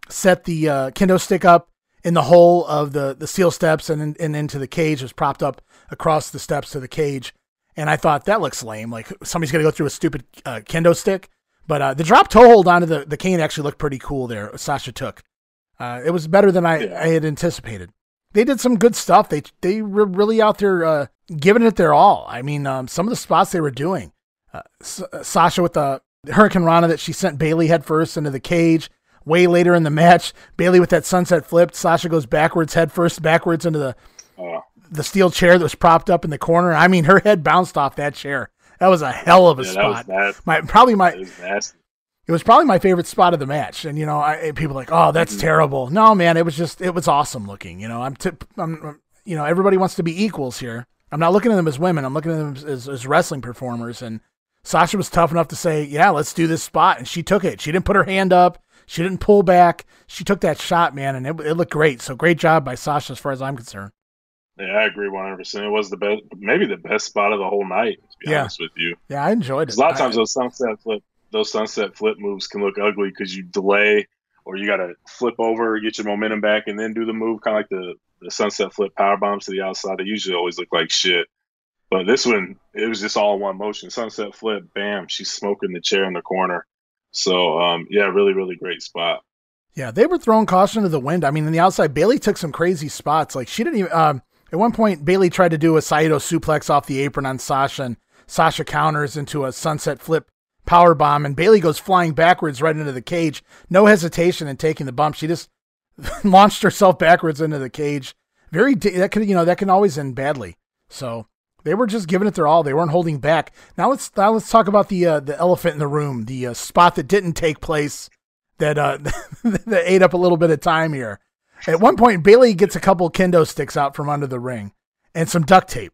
set the uh, kendo stick up in the hole of the the steel steps and and into the cage It was propped up across the steps to the cage. And I thought that looks lame. Like somebody's gonna go through a stupid uh, kendo stick. But uh, the drop toe hold onto the, the cane actually looked pretty cool there. Sasha took. Uh, it was better than I, yeah. I had anticipated. They did some good stuff. They they were really out there uh, giving it their all. I mean, um, some of the spots they were doing. Uh, S- Sasha with the hurricanrana that she sent Bayley headfirst into the cage. way later in the match, Bayley with that sunset flip, Sasha goes backwards, headfirst backwards into the Oh, the steel chair that was propped up in the corner. I mean, her head bounced off that chair. That was a hell of a yeah, spot. My probably my That was nasty. It was probably my favorite spot of the match. And you know, I, eh, people are like, oh, that's mm-hmm. terrible. No, man, it was just it was awesome looking. You know, I'm, t- I'm you know, everybody wants to be equals here. I'm not looking at them as women. I'm looking at them as, as, wrestling performers. And Sasha was tough enough to say, yeah, let's do this spot, and she took it. She didn't put her hand up. She didn't pull back. She took that shot, man, and it, it looked great. So great job by Sasha, as far as I'm concerned. Yeah, I agree 100. percent It was the best, maybe the best spot of the whole night. To be Yeah. honest with you, Yeah, I enjoyed it. a lot of I- times those sunset flip, those sunset flip moves can look ugly because you delay or you got to flip over, get your momentum back, and then do the move, kind of like the the sunset flip power bombs to the outside. They usually always look like shit. But this one, it was just all one motion. Sunset flip, bam, she's smoking the chair in the corner. So, um, yeah, really, really great spot. Yeah, they were throwing caution to the wind. I mean, in the outside, Bayley took some crazy spots. Like she didn't even. Um, at one point, Bayley tried to do a Saito suplex off the apron on Sasha, and Sasha counters into a sunset flip power bomb, and Bayley goes flying backwards right into the cage. No hesitation in taking the bump. She just *laughs* launched herself backwards into the cage. Very that could you know that can always end badly. So they were just giving it their all. They weren't holding back. Now let's now let's talk about the uh, the elephant in the room, the uh, spot that didn't take place that uh *laughs* that ate up a little bit of time here. At one point, Bayley gets a couple kendo sticks out from under the ring and some duct tape.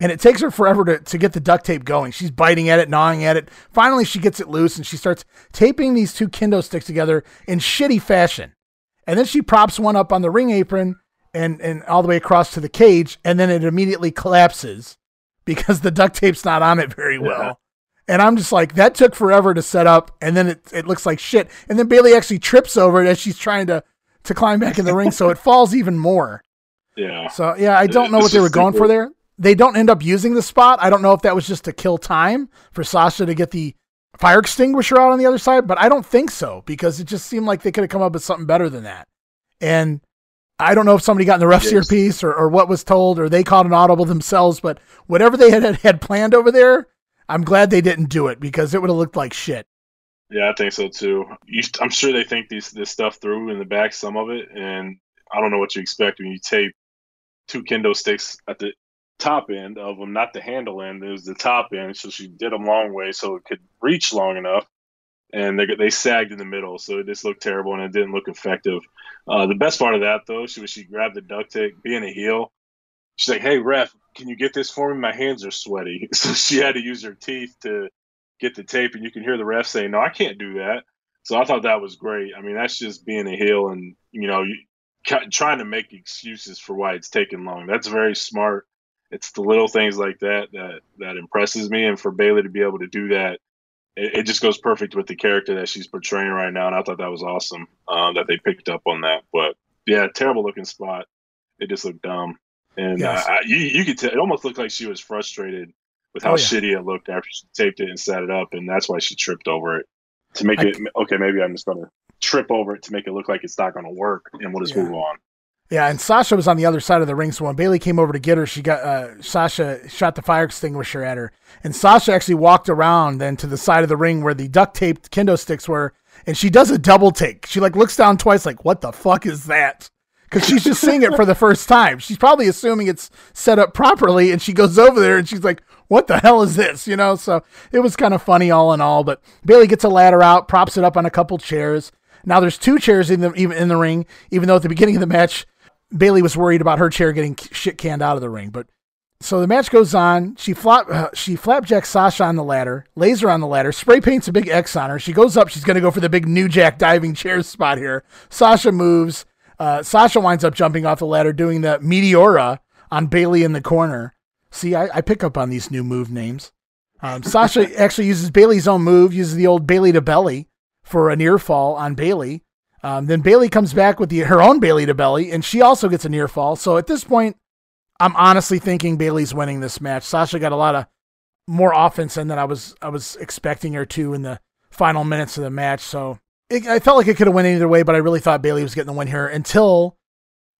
And it takes her forever to, to get the duct tape going. She's biting at it, gnawing at it. Finally, she gets it loose and she starts taping these two kendo sticks together in shitty fashion. And then she props one up on the ring apron and, and all the way across to the cage. And then it immediately collapses because the duct tape's not on it very well. And I'm just like, that took forever to set up, and then it, it looks like shit. And then Bayley actually trips over it as she's trying to, to climb back in the ring, so it falls even more. Yeah. So yeah, I don't know This what they were going super- for there. They don't end up using the spot. I don't know if that was just to kill time for Sasha to get the fire extinguisher out on the other side, but I don't think so because it just seemed like they could have come up with something better than that. And I don't know if somebody got in the ref's Yes. earpiece or, or what was told or they caught an audible themselves, but whatever they had had planned over there, I'm glad they didn't do it because it would have looked like shit. Yeah, I think so too. You, I'm sure they think these this stuff through in the back, some of it, and I don't know what you expect when you tape two kendo sticks at the top end of them, not the handle end. It was the top end, so she did them long way so it could reach long enough, and they they sagged in the middle, so it just looked terrible and it didn't look effective. Uh, the best part of that though, she was she grabbed the duct tape, being a heel. She's like, "Hey ref, can you get this for me? My hands are sweaty." *laughs* So she had to use her teeth to get the tape, and you can hear the ref say, "No, I can't do that." So I thought that was great. I mean, that's just being a heel, and you know, you, trying to make excuses for why it's taking long. That's very smart. It's the little things like that that that impresses me, and for Bayley to be able to do that, it, it just goes perfect with the character that she's portraying right now. And I thought that was awesome uh, that they picked up on that. But yeah, terrible looking spot. It just looked dumb, and Yes. uh, I, you you could tell. It almost looked like she was frustrated with how Oh, yeah. shitty it looked after she taped it and set it up, and that's why she tripped over it to make I- it. Okay, maybe I'm just gonna trip over it to make it look like it's not gonna work, and we'll just Yeah. move on. Yeah, and Sasha was on the other side of the ring, so when Bayley came over to get her, she got uh, Sasha shot the fire extinguisher at her, and Sasha actually walked around then to the side of the ring where the duct taped kendo sticks were, and she does a double take. She like looks down twice, like what the fuck is that? Because she's just seeing it for the first time. She's probably assuming it's set up properly, and she goes over there and she's like, "What the hell is this?" You know. So it was kind of funny all in all. But Bayley gets a ladder out, props it up on a couple chairs. Now there's two chairs in the even in the ring, even though at the beginning of the match Bayley was worried about her chair getting shit canned out of the ring. But so the match goes on. She flap uh, she flapjacks Sasha on the ladder, lays her on the ladder, spray paints a big X on her. She goes up. She's gonna go for the big New Jack diving chair *laughs* spot here. Sasha moves. Uh, Sasha winds up jumping off the ladder, doing the Meteora on Bayley in the corner. See, I, I pick up on these new move names. Um, Sasha *laughs* actually uses Bayley's own move, uses the old Bayley to belly for a near fall on Bayley. Um, then Bayley comes back with the, her own Bayley to belly, and she also gets a near fall. So at this point, I'm honestly thinking Bayley's winning this match. Sasha got a lot of more offense in than I was I was expecting her to in the final minutes of the match. So it, I felt like it could have went either way, but I really thought Bayley was getting the win here until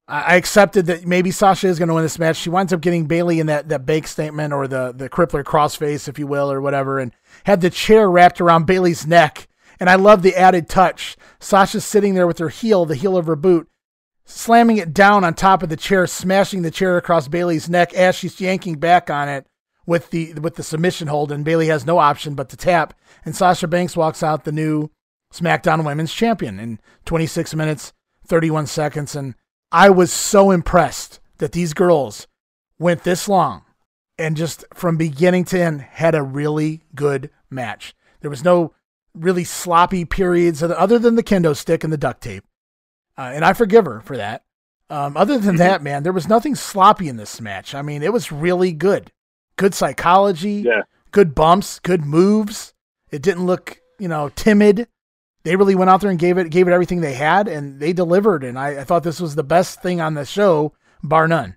I I accepted that maybe Sasha is going to win this match. She winds up getting Bayley in that, that Bank Statement or the, the crippler crossface, if you will, or whatever, and had the chair wrapped around Bayley's neck And I love the added touch. Sasha's sitting there with her heel, the heel of her boot, slamming it down on top of the chair, smashing the chair across Bayley's neck as she's yanking back on it with the with the submission hold, and Bayley has no option but to tap. And Sasha Banks walks out the new SmackDown Women's Champion in 26 minutes, 31 seconds, and I was so impressed that these girls went this long and just from beginning to end had a really good match. There was no really sloppy periods other than the kendo stick and the duct tape. Uh, and I forgive her for that. Um, other than mm-hmm. that, man, there was nothing sloppy in this match. I mean, it was really good. Good psychology, yeah. good bumps, good moves. It didn't look, you know, timid. They really went out there and gave it gave it everything they had, and they delivered. And I, I thought this was the best thing on the show, bar none.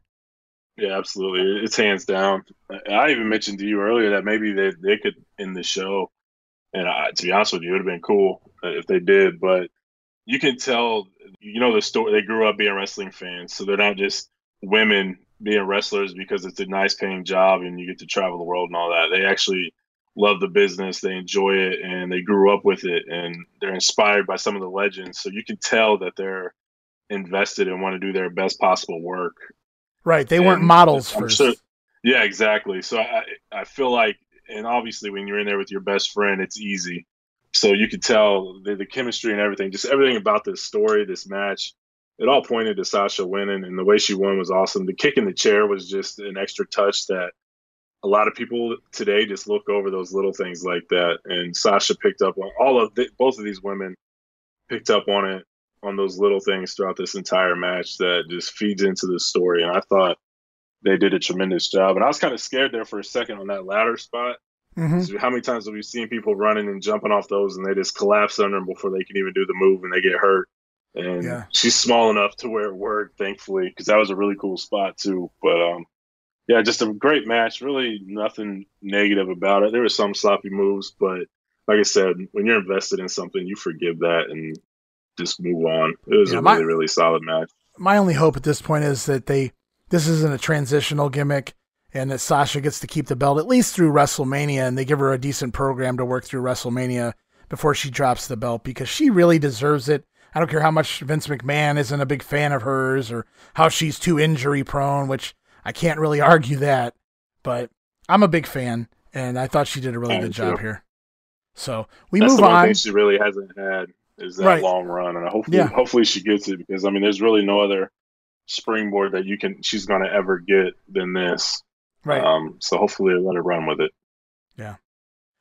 Yeah, absolutely. It's hands down. I even mentioned to you earlier that maybe they, they could end the show. And I, to be honest with you, it would have been cool if they did. But you can tell you know the story. They grew up being wrestling fans, so they're not just women being wrestlers because it's a nice paying job and you get to travel the world and all that. They actually love the business, they enjoy it, and they grew up with it, and they're inspired by some of the legends. So you can tell that they're invested and want to do their best possible work. Right. They and weren't models first. Sure, yeah, exactly. So I I feel like, and obviously when you're in there with your best friend, it's easy so you could tell the, the chemistry and everything, just everything about this story, this match, it all pointed to Sasha winning, and the way she won was awesome. The kick in the chair was just an extra touch that a lot of people today just look over those little things like that. And Sasha picked up on all of the, both of these women picked up on it on those little things throughout this entire match that just feeds into the story. And I thought they did a tremendous job. And I was kind of scared there for a second on that ladder spot Mm-hmm. So how many times have we seen people running and jumping off those and they just collapse under them before they can even do the move and they get hurt? And yeah. she's small enough to where it worked, thankfully, because that was a really cool spot too. But um, yeah, just a great match. Really, nothing negative about it. There were some sloppy moves, but like I said, when you're invested in something, you forgive that and just move on. It was yeah, a my, really, really solid match. My only hope at this point is that they this isn't a transitional gimmick and that Sasha gets to keep the belt at least through WrestleMania, and they give her a decent program to work through WrestleMania before she drops the belt because she really deserves it. I don't care how much Vince McMahon isn't a big fan of hers or how she's too injury prone, which I can't really argue that, but I'm a big fan, and I thought she did a really good job here. So we That's move the one on. Thing she really hasn't had is that right. long run, and hopefully, yeah. hopefully she gets it because I mean, there's really no other springboard that you can she's going to ever get than this. Right. Um, so hopefully I let her run with it. Yeah.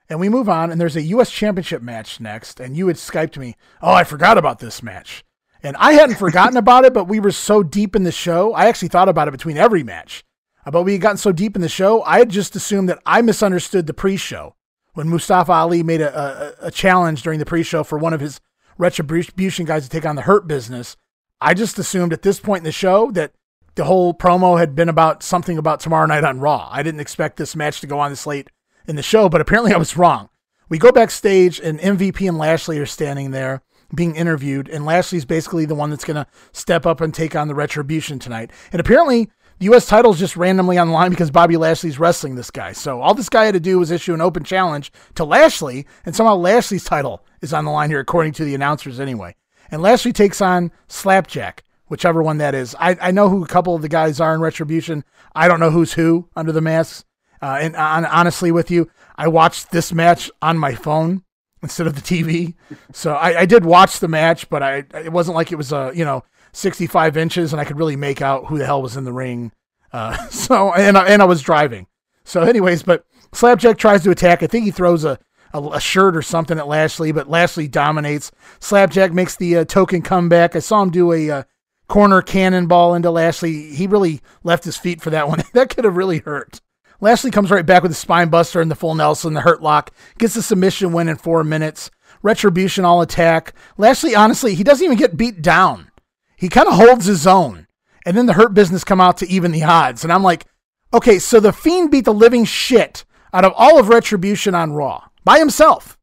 And we move on, and there's a U.S. Championship match next. And you had Skyped me, oh, I forgot about this match. And I hadn't forgotten *laughs* about it, but we were so deep in the show. I actually thought about it between every match. But we had gotten so deep in the show, I had just assumed that I misunderstood the pre show when Mustafa Ali made a, a, a challenge during the pre show for one of his retribution guys to take on the Hurt business. I just assumed at this point in the show that the whole promo had been about something about tomorrow night on Raw. I didn't expect this match to go on this late in the show, but apparently I was wrong. We go backstage, and MVP and Lashley are standing there being interviewed, and Lashley's basically the one that's going to step up and take on the retribution tonight. And apparently, the U.S. title's just randomly on the line because Bobby Lashley's wrestling this guy. So all this guy had to do was issue an open challenge to Lashley, and somehow Lashley's title is on the line here, according to the announcers anyway. And Lashley takes on Slapjack whichever one that is. I, I know who a couple of the guys are in Retribution. I don't know who's who under the masks. Uh, and on, honestly, with you, I watched this match on my phone instead of the TV. *laughs* So I, I did watch the match, but I it wasn't like it was a you know 65 inches and I could really make out who the hell was in the ring. Uh, *laughs* so and and I was driving. So anyways, but Slapjack tries to attack. I think he throws a a, a, shirt or something at Lashley, but Lashley dominates. Slapjack makes the uh, token comeback. I saw him do a uh, corner cannonball into Lashley. He really left his feet for that one. *laughs* that could have really hurt. Lashley comes right back with the spine buster and the full Nelson, the hurt lock, gets the submission win in four minutes. Retribution all attack. Lashley, honestly, he doesn't even get beat down. He kind of holds his own. And then the hurt business come out to even the odds. And I'm like, okay, so the Fiend beat the living shit out of all of Retribution on Raw by himself.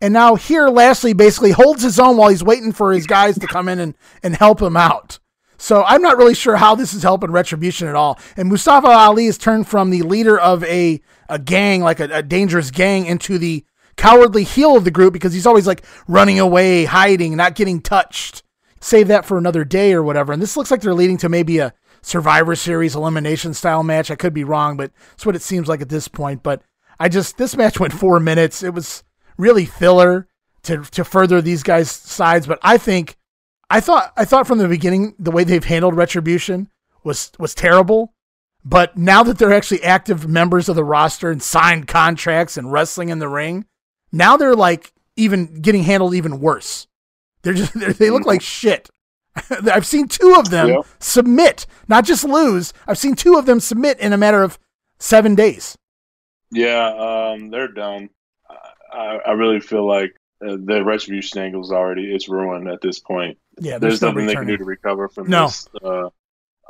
And now here, Lashley basically holds his own while he's waiting for his guys to come in and, and help him out. So I'm not really sure how this is helping Retribution at all. And Mustafa Ali has turned from the leader of a, a gang, like a, a dangerous gang, into the cowardly heel of the group because he's always like running away, hiding, not getting touched. Save that for another day or whatever. And this looks like they're leading to maybe a Survivor Series elimination style match. I could be wrong, but it's what it seems like at this point. But I just this match went four minutes. It was really filler to to further these guys' sides. But I think I thought I thought from the beginning the way they've handled retribution was was terrible. But now that they're actually active members of the roster and signed contracts and wrestling in the ring, now they're like even getting handled even worse. They're just *laughs* they're, they look like shit. *laughs* I've seen two of them yeah. submit, not just lose. I've seen two of them submit in a matter of seven days. Yeah, um, they're done. I, I really feel like uh, the retribution angle is already it's ruined at this point. Yeah, there's, there's nothing they can do to recover from no. this. Uh,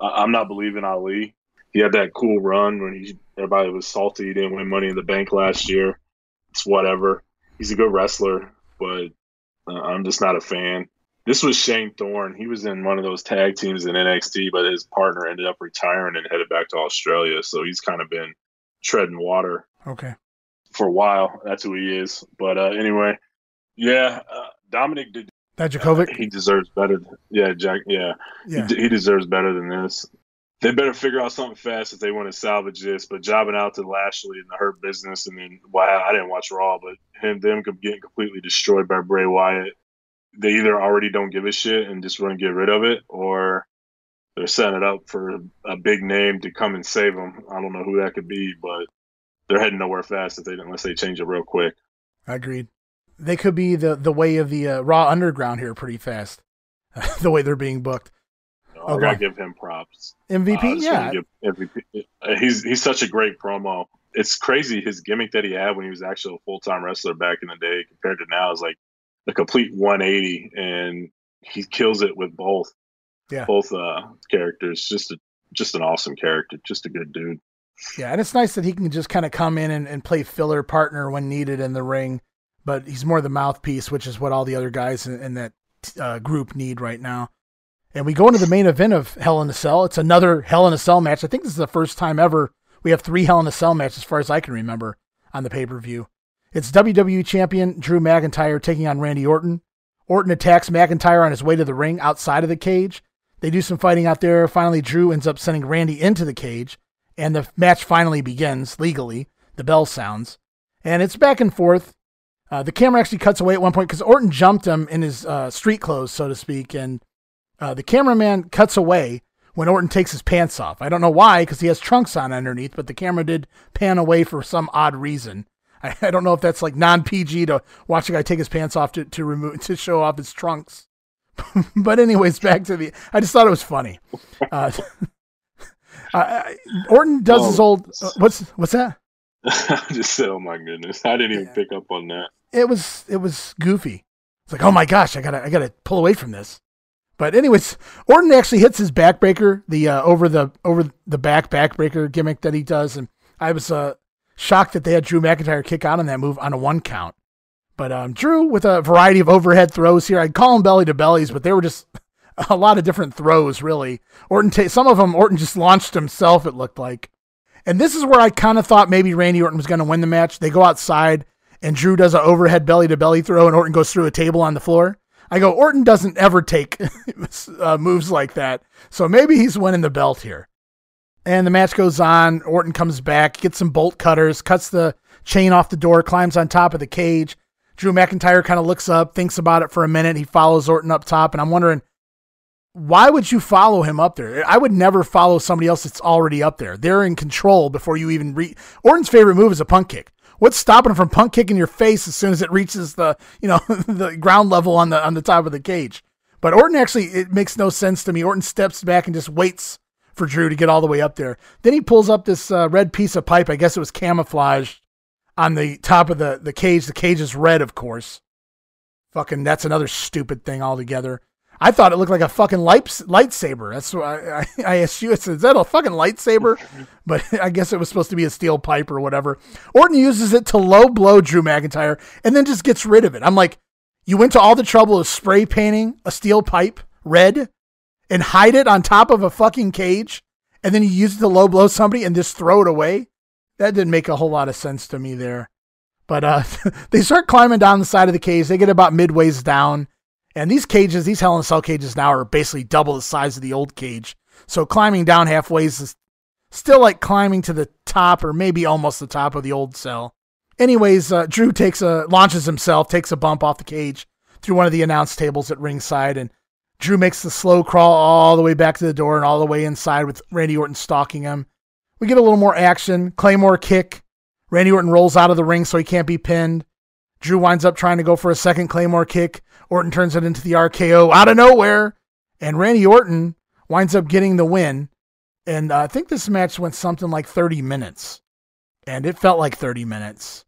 I, am not believing Ali. He had that cool run when he everybody was salty. He didn't win Money in the Bank last year. It's whatever. He's a good wrestler, but uh, I'm just not a fan. This was Shane Thorne. He was in one of those tag teams in NXT, but his partner ended up retiring and headed back to Australia. So he's kind of been treading water. Okay. For a while, that's who he is. But uh, anyway, yeah, uh, Dominik did. Dijakovic. Uh, he deserves better. Yeah, Jack. Yeah, yeah. He, he, deserves better than this. They better figure out something fast if they want to salvage this. But jobbing out to Lashley and the Hurt Business, and then wow, I didn't watch Raw, but him them getting completely destroyed by Bray Wyatt. They either already don't give a shit and just want to get rid of it, or they're setting it up for a big name to come and save them. I don't know who that could be, but they're heading nowhere fast if they unless they change it real quick. I agreed. They could be the the way of the uh, Raw Underground here pretty fast. *laughs* the way they're being booked. No, I gotta give him props. MVP, uh, yeah. MVP. He's he's such a great promo. It's crazy his gimmick that he had when he was actually a full time wrestler back in the day compared to now is like a complete 180, and he kills it with both. Yeah, both uh, characters. Just a just an awesome character. Just a good dude. Yeah, and it's nice that he can just kind of come in and, and play filler partner when needed in the ring, but he's more the mouthpiece, which is what all the other guys in, in that uh, group need right now. And we go into the main event of Hell in a Cell. It's another Hell in a Cell match. I think this is the first time ever we have three Hell in a Cell matches, as far as I can remember, on the pay per view. It's WWE Champion Drew McIntyre taking on Randy Orton. Orton attacks McIntyre on his way to the ring outside of the cage. They do some fighting out there. Finally, Drew ends up sending Randy into the cage and the match finally begins legally. The bell sounds, and it's back and forth. Uh, the camera actually cuts away at one point because Orton jumped him in his uh, street clothes, so to speak, and uh, the cameraman cuts away when Orton takes his pants off. I don't know why, because he has trunks on underneath, but the camera did pan away for some odd reason. *laughs* I, don't know if that's like non PG to watch a guy take his pants off to, to remove *laughs* to show off his trunks. *laughs* but anyways, back to the. I just thought it was funny. Uh, *laughs* uh, Orton does oh, his old. Uh, what's what's that? I *laughs* just said, "Oh my goodness!" I didn't even yeah. pick up on that. It was it was goofy. It's like, oh my gosh, I gotta I gotta pull away from this. But anyways, Orton actually hits his backbreaker, the uh, over the over the back backbreaker gimmick that he does, and I was uh, shocked that they had Drew McIntyre kick out on that move on a one count. But um, Drew with a variety of overhead throws here. I'd call them belly to bellies, but they were just *laughs* a lot of different throws, really. Orton, t- some of them, Orton just launched himself, it looked like. And this is where I kind of thought maybe Randy Orton was going to win the match. They go outside, and Drew does an overhead belly to belly throw, and Orton goes through a table on the floor. I go, Orton doesn't ever take *laughs* uh, moves like that. So maybe he's winning the belt here. And the match goes on. Orton comes back, gets some bolt cutters, cuts the chain off the door, climbs on top of the cage. Drew McIntyre kind of looks up, thinks about it for a minute. He follows Orton up top, and I'm wondering why would you follow him up there? I would never follow somebody else that's already up there. They're in control before you even reach. Orton's favorite move is a punt kick. What's stopping him from punt kicking your face as soon as it reaches the you know *laughs* the ground level on the on the top of the cage? But Orton actually it makes no sense to me. Orton steps back and just waits for Drew to get all the way up there. Then he pulls up this uh, red piece of pipe. I guess it was camouflaged on the top of the the cage. The cage is red, of course. Fucking, that's another stupid thing altogether. I thought it looked like a fucking light, lightsaber. That's why I, I, *laughs* I assumed it's is that a fucking lightsaber? *laughs* But *laughs* I guess it was supposed to be a steel pipe or whatever. Orton uses it to low blow Drew McIntyre and then just gets rid of it. I'm like, you went to all the trouble of spray painting a steel pipe red and hide it on top of a fucking cage, and then you use it to low blow somebody and just throw it away. That didn't make a whole lot of sense to me there. But uh, *laughs* they start climbing down the side of the cage. They get about midways down. And these cages, these Hell in a Cell cages now are basically double the size of the old cage. So climbing down halfway is still like climbing to the top or maybe almost the top of the old cell. Anyways, uh, Drew takes a launches himself, takes a bump off the cage through one of the announce tables at ringside, and Drew makes the slow crawl all the way back to the door and all the way inside with Randy Orton stalking him. We get a little more action. Claymore kick. Randy Orton rolls out of the ring so he can't be pinned. Drew winds up trying to go for a second Claymore kick. Orton turns it into the RKO out of nowhere, and Randy Orton winds up getting the win. And uh, I think this match went something like 30 minutes, and it felt like 30 minutes.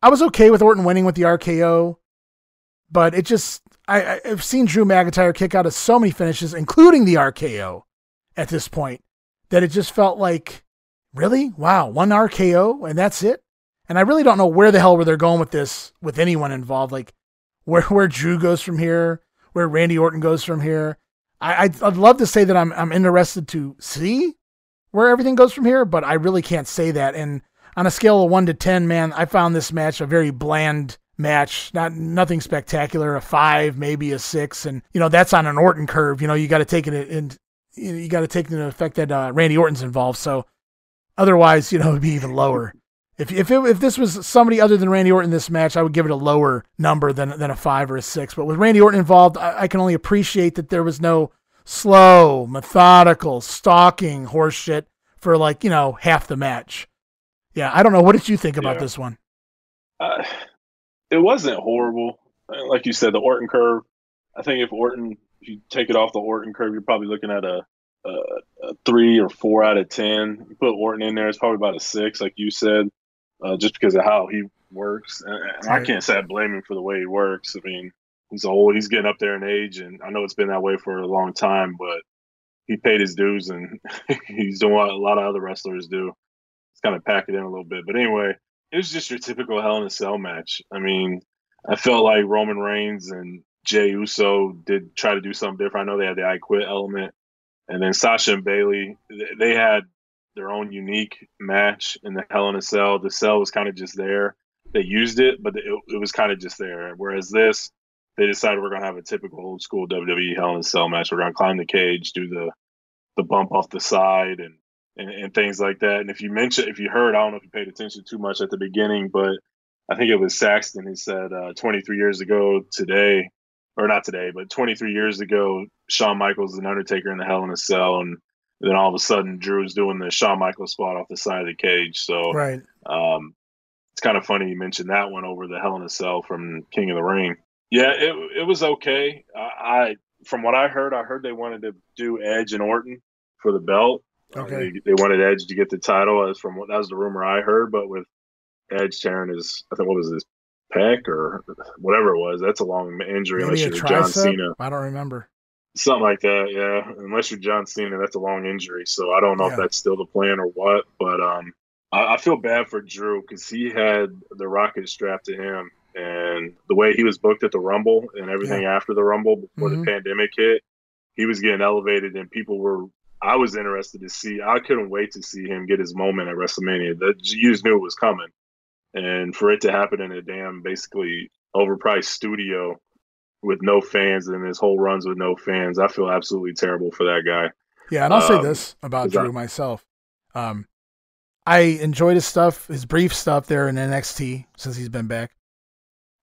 I was okay with Orton winning with the RKO, but it just I, I've seen Drew McIntyre kick out of so many finishes, including the RKO, at this point, that it just felt like, really, wow, one RKO and that's it. And I really don't know where the hell were they going with this with anyone involved. Like, where where Drew goes from here, where Randy Orton goes from here. I I'd, I'd love to say that I'm I'm interested to see where everything goes from here, but I really can't say that. And on a scale of one to ten, man, I found this match a very bland match. Not nothing spectacular. A five, maybe a six, and you know that's on an Orton curve. You know you got to take it in. You got to take into effect that uh, Randy Orton's involved. So otherwise, you know, it'd be even lower. If if it, if this was somebody other than Randy Orton this match, I would give it a lower number than than a five or a six. But with Randy Orton involved, I, I can only appreciate that there was no slow, methodical, stalking horseshit for like you know half the match. Yeah, I don't know. What did you think about yeah. this one? Uh, it wasn't horrible. Like you said, the Orton curve. I think if Orton, if you take it off the Orton curve, you're probably looking at a, a, a three or four out of ten. You put Orton in there, it's probably about a six, like you said uh, just because of how he works. And, and right. I can't say I blame him for the way he works. I mean, he's old, he's getting up there in age, and I know it's been that way for a long time, but he paid his dues and *laughs* he's doing what a lot of other wrestlers do. It's kind of pack it in a little bit. But anyway, it was just your typical Hell in a Cell match. I mean, I felt like Roman Reigns and Jey Uso did try to do something different. I know they had the I Quit element. And then Sasha and Bayley, they had their own unique match in the Hell in a Cell. The cell was kind of just there. They used it, but it, it was kind of just there. Whereas this, they decided we're gonna have a typical old school WWE Hell in a Cell match. We're gonna climb the cage, do the the bump off the side, and, and and things like that. And if you mentioned, if you heard, I don't know if you paid attention too much at the beginning, but I think it was Saxton who said uh, 23 years ago today, or not today, but 23 years ago, Shawn Michaels and Undertaker in the Hell in a Cell, and and then all of a sudden, Drew's doing the Shawn Michaels spot off the side of the cage. So, right. Um, it's kind of funny you mentioned that one over the Hell in a Cell from King of the Ring. Yeah, it it was okay. I, I from what I heard, I heard they wanted to do Edge and Orton for the belt. Uh, okay. Uh, they, they, wanted Edge to get the title, as from what that was the rumor I heard. But with Edge tearing his, I think what was his pec or whatever it was, that's a long injury Maybe unless you're John Cena. I don't remember. Something like that, yeah. Unless you're John Cena, that's a long injury. So I don't know yeah. if that's still the plan or what. But um, I, I feel bad for Drew because he had the rocket strapped to him, and the way he was booked at the Rumble and everything yeah. after the Rumble before mm-hmm. the pandemic hit, he was getting elevated, and people were. I was interested to see. I couldn't wait to see him get his moment at WrestleMania. That you just knew it was coming, and for it to happen in a damn basically overpriced studio with no fans and his whole runs with no fans. I feel absolutely terrible for that guy. Yeah, and I'll um, say this about Drew I, myself. Um, I enjoyed his stuff, his brief stuff there in NXT since he's been back.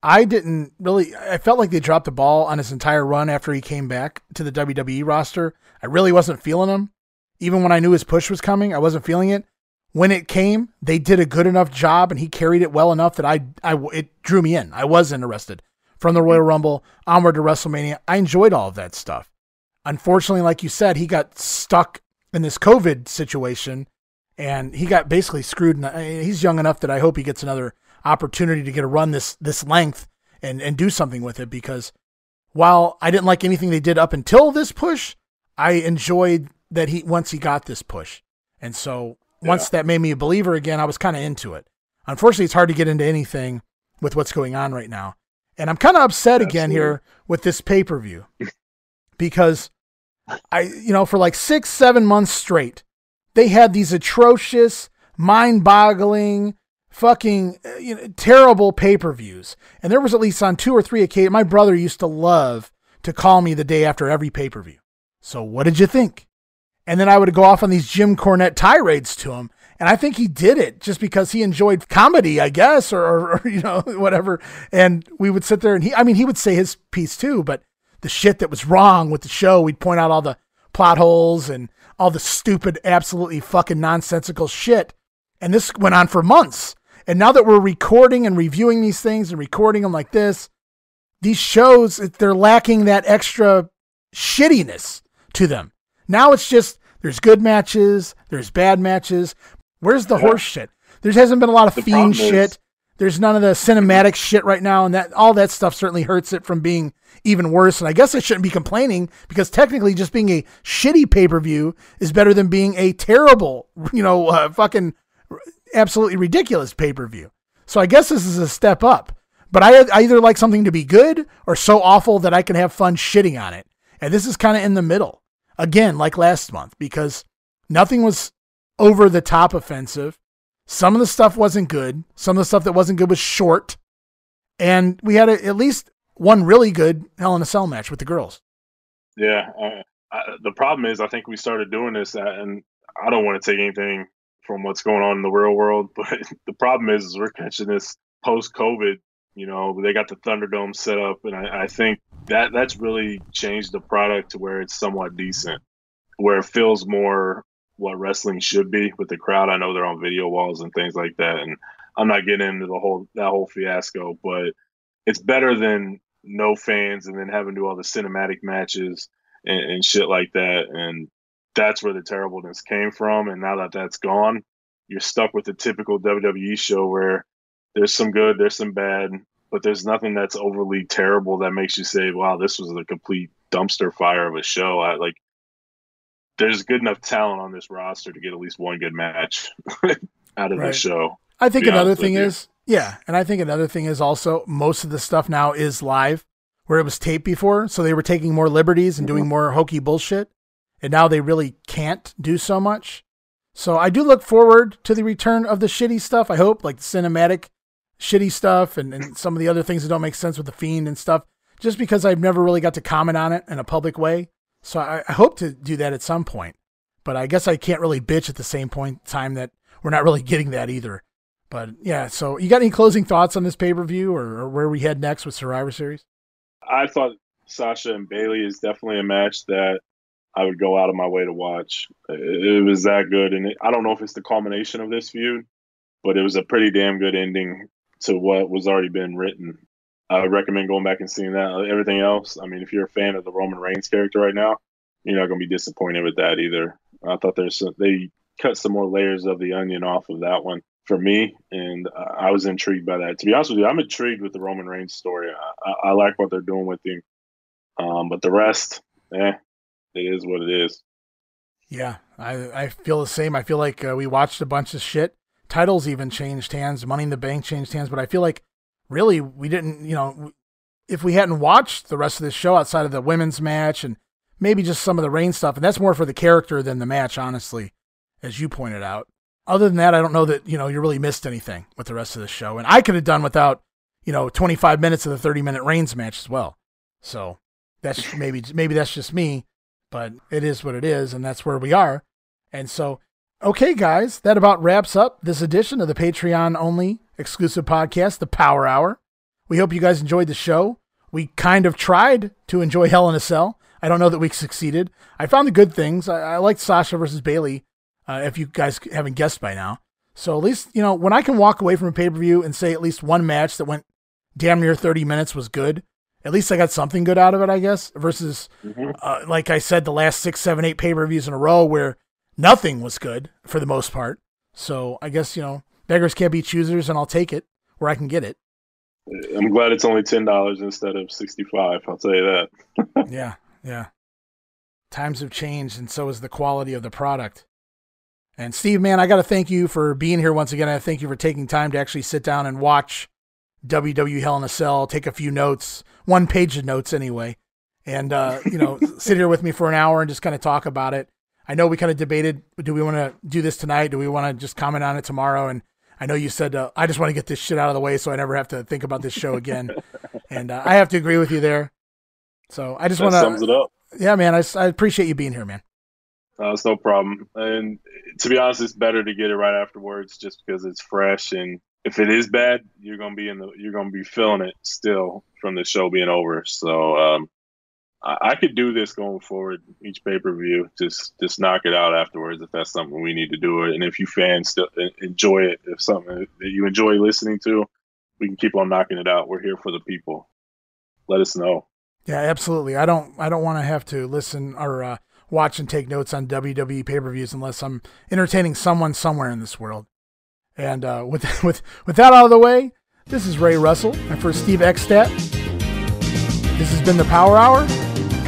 I didn't really. I felt like they dropped the ball on his entire run after he came back to the WWE roster. I really wasn't feeling him, even when I knew his push was coming. I wasn't feeling it. When it came, they did a good enough job, and he carried it well enough that I, I, it drew me in. I was interested from the Royal Rumble onward to WrestleMania. I enjoyed all of that stuff. Unfortunately, like you said, he got stuck in this COVID situation and he got basically screwed. And uh, he's young enough that I hope he gets another opportunity to get a run this this length and and do something with it because while I didn't like anything they did up until this push, I enjoyed that he once he got this push. And so once yeah. that made me a believer again, I was kind of into it. Unfortunately, it's hard to get into anything with what's going on right now. And I'm kind of upset Absolutely. again here with this pay per view *laughs* because I, you know, for like six, seven months straight, they had these atrocious, mind boggling, fucking uh, you know, terrible pay per views. And there was at least on two or three occasions, my brother used to love to call me the day after every pay per view. So what did you think? And then I would go off on these Jim Cornette tirades to him. And I think he did it just because he enjoyed comedy, I guess, or, or, or, you know, *laughs* whatever. And we would sit there and he, I mean, he would say his piece too, but the shit that was wrong with the show, we'd point out all the plot holes and all the stupid, absolutely fucking nonsensical shit. And this went on for months. And now that we're recording and reviewing these things and recording them like this, these shows, they're lacking that extra shittiness to them. Now it's just there's good matches, there's bad matches. Where's the yeah. horse shit? There hasn't been a lot of the fiend shit. Is, there's none of the cinematic shit right now, and that all that stuff certainly hurts it from being even worse. And I guess I shouldn't be complaining because technically, just being a shitty pay per view is better than being a terrible, *laughs* you know, uh, fucking absolutely ridiculous pay per view. So I guess this is a step up. But I, I either like something to be good or so awful that I can have fun shitting on it. And this is kind of in the middle. Again, like last month, because nothing was over the top offensive. Some of the stuff wasn't good. Some of the stuff that wasn't good was short. And we had a, at least one really good Hell in a Cell match with the girls. Yeah. Uh, I, the problem is, I think we started doing this, uh, and I don't want to take anything from what's going on in the real world, *laughs* but the problem is, is we're catching this post COVID you know, they got the Thunderdome set up, and I, I think that that's really changed the product to where it's somewhat decent, where it feels more what wrestling should be with the crowd. I know they're on video walls and things like that, and I'm not getting into the whole that whole fiasco, but it's better than no fans and then having to do all the cinematic matches and, and shit like that. And that's where the terribleness came from. And now that that's gone, you're stuck with the typical WWE show where there's some good, there's some bad, but there's nothing that's overly terrible that makes you say, "Wow, this was a complete dumpster fire of a show." I like. There's good enough talent on this roster to get at least one good match *laughs* out of right. the show. I think another thing is, yeah, and I think another thing is also most of the stuff now is live, where it was taped before, so they were taking more liberties and mm-hmm. doing more hokey bullshit, and now they really can't do so much. So I do look forward to the return of the shitty stuff. I hope, like the cinematic shitty stuff and, and some of the other things that don't make sense with the fiend and stuff, just because I've never really got to comment on it in a public way. So I, I hope to do that at some point. But I guess I can't really bitch at the same point time that we're not really getting that either. But yeah, so you got any closing thoughts on this pay per view or, or where we head next with Survivor Series? I thought Sasha and Bayley is definitely a match that I would go out of my way to watch. It, was that good, and it, I don't know if it's the culmination of this feud, but it was a pretty damn good ending to what was already been written. I recommend going back and seeing that. Everything else, I mean, if you're a fan of the Roman Reigns character right now, you're not going to be disappointed with that either. I thought there's some, they cut some more layers of the onion off of that one for me, and I was intrigued by that. To be honest with you, I'm intrigued with the Roman Reigns story. I, I, like what they're doing with him, um, but the rest, eh, it is what it is. Yeah, I I feel the same. I feel like uh, we watched a bunch of shit titles even changed hands. Money in the Bank changed hands, but I feel like really we didn't, you know, if we hadn't watched the rest of this show outside of the women's match and maybe just some of the Reigns stuff, and that's more for the character than the match, honestly, as you pointed out. Other than that, I don't know that, you know, you really missed anything with the rest of the show. And I could have done without, you know, 25 minutes of the 30 minute Reigns match as well. So that's *laughs* maybe, maybe that's just me, but it is what it is. And that's where we are. And so Okay, guys, that about wraps up this edition of the Patreon only exclusive podcast, The Power Hour. We hope you guys enjoyed the show. We kind of tried to enjoy Hell in a Cell. I don't know that we succeeded. I found the good things. I, I liked Sasha versus Bayley, uh, if you guys haven't guessed by now. So at least, you know, when I can walk away from a pay per view and say at least one match that went damn near 30 minutes was good, at least I got something good out of it, I guess, versus, mm-hmm. uh, like I said, the last six, seven, eight pay per views in a row where nothing was good for the most part. So I guess, you know, beggars can't be choosers and I'll take it where I can get it. I'm glad it's only ten dollars instead of sixty five, I'll tell you that. *laughs* yeah, yeah. Times have changed and so has the quality of the product. And Steve, man, I gotta thank you for being here once again. I thank you for taking time to actually sit down and watch WWE Hell in a Cell, take a few notes, one page of notes anyway, and uh, you know, *laughs* sit here with me for an hour and just kind of talk about it. I know we kind of debated do we want to do this tonight? Do we want to just comment on it tomorrow? And I know you said uh, I just want to get this shit out of the way so I never have to think about this show again, *laughs* and uh, I have to agree with you there. So I just want to sums it up. Yeah, man, I, I appreciate you being here, man. Uh, it's no problem. And to be honest, it's better to get it right afterwards, just because it's fresh. And if it is bad, you're gonna be in the you're gonna be feeling it still from the show being over. So um, I, I could do this going forward each pay per view. Just just knock it out afterwards if that's something we need to do it. And if you fans still enjoy it, if something that you enjoy listening to, we can keep on knocking it out. We're here for the people. Let us know. Yeah, absolutely. I don't I don't want to have to listen or uh, watch and take notes on WWE pay per views unless I'm entertaining someone somewhere in this world. And uh, with *laughs* with with that out of the way, this is Ray Russell, and for Steve Eckstadt, this has been the Power Hour,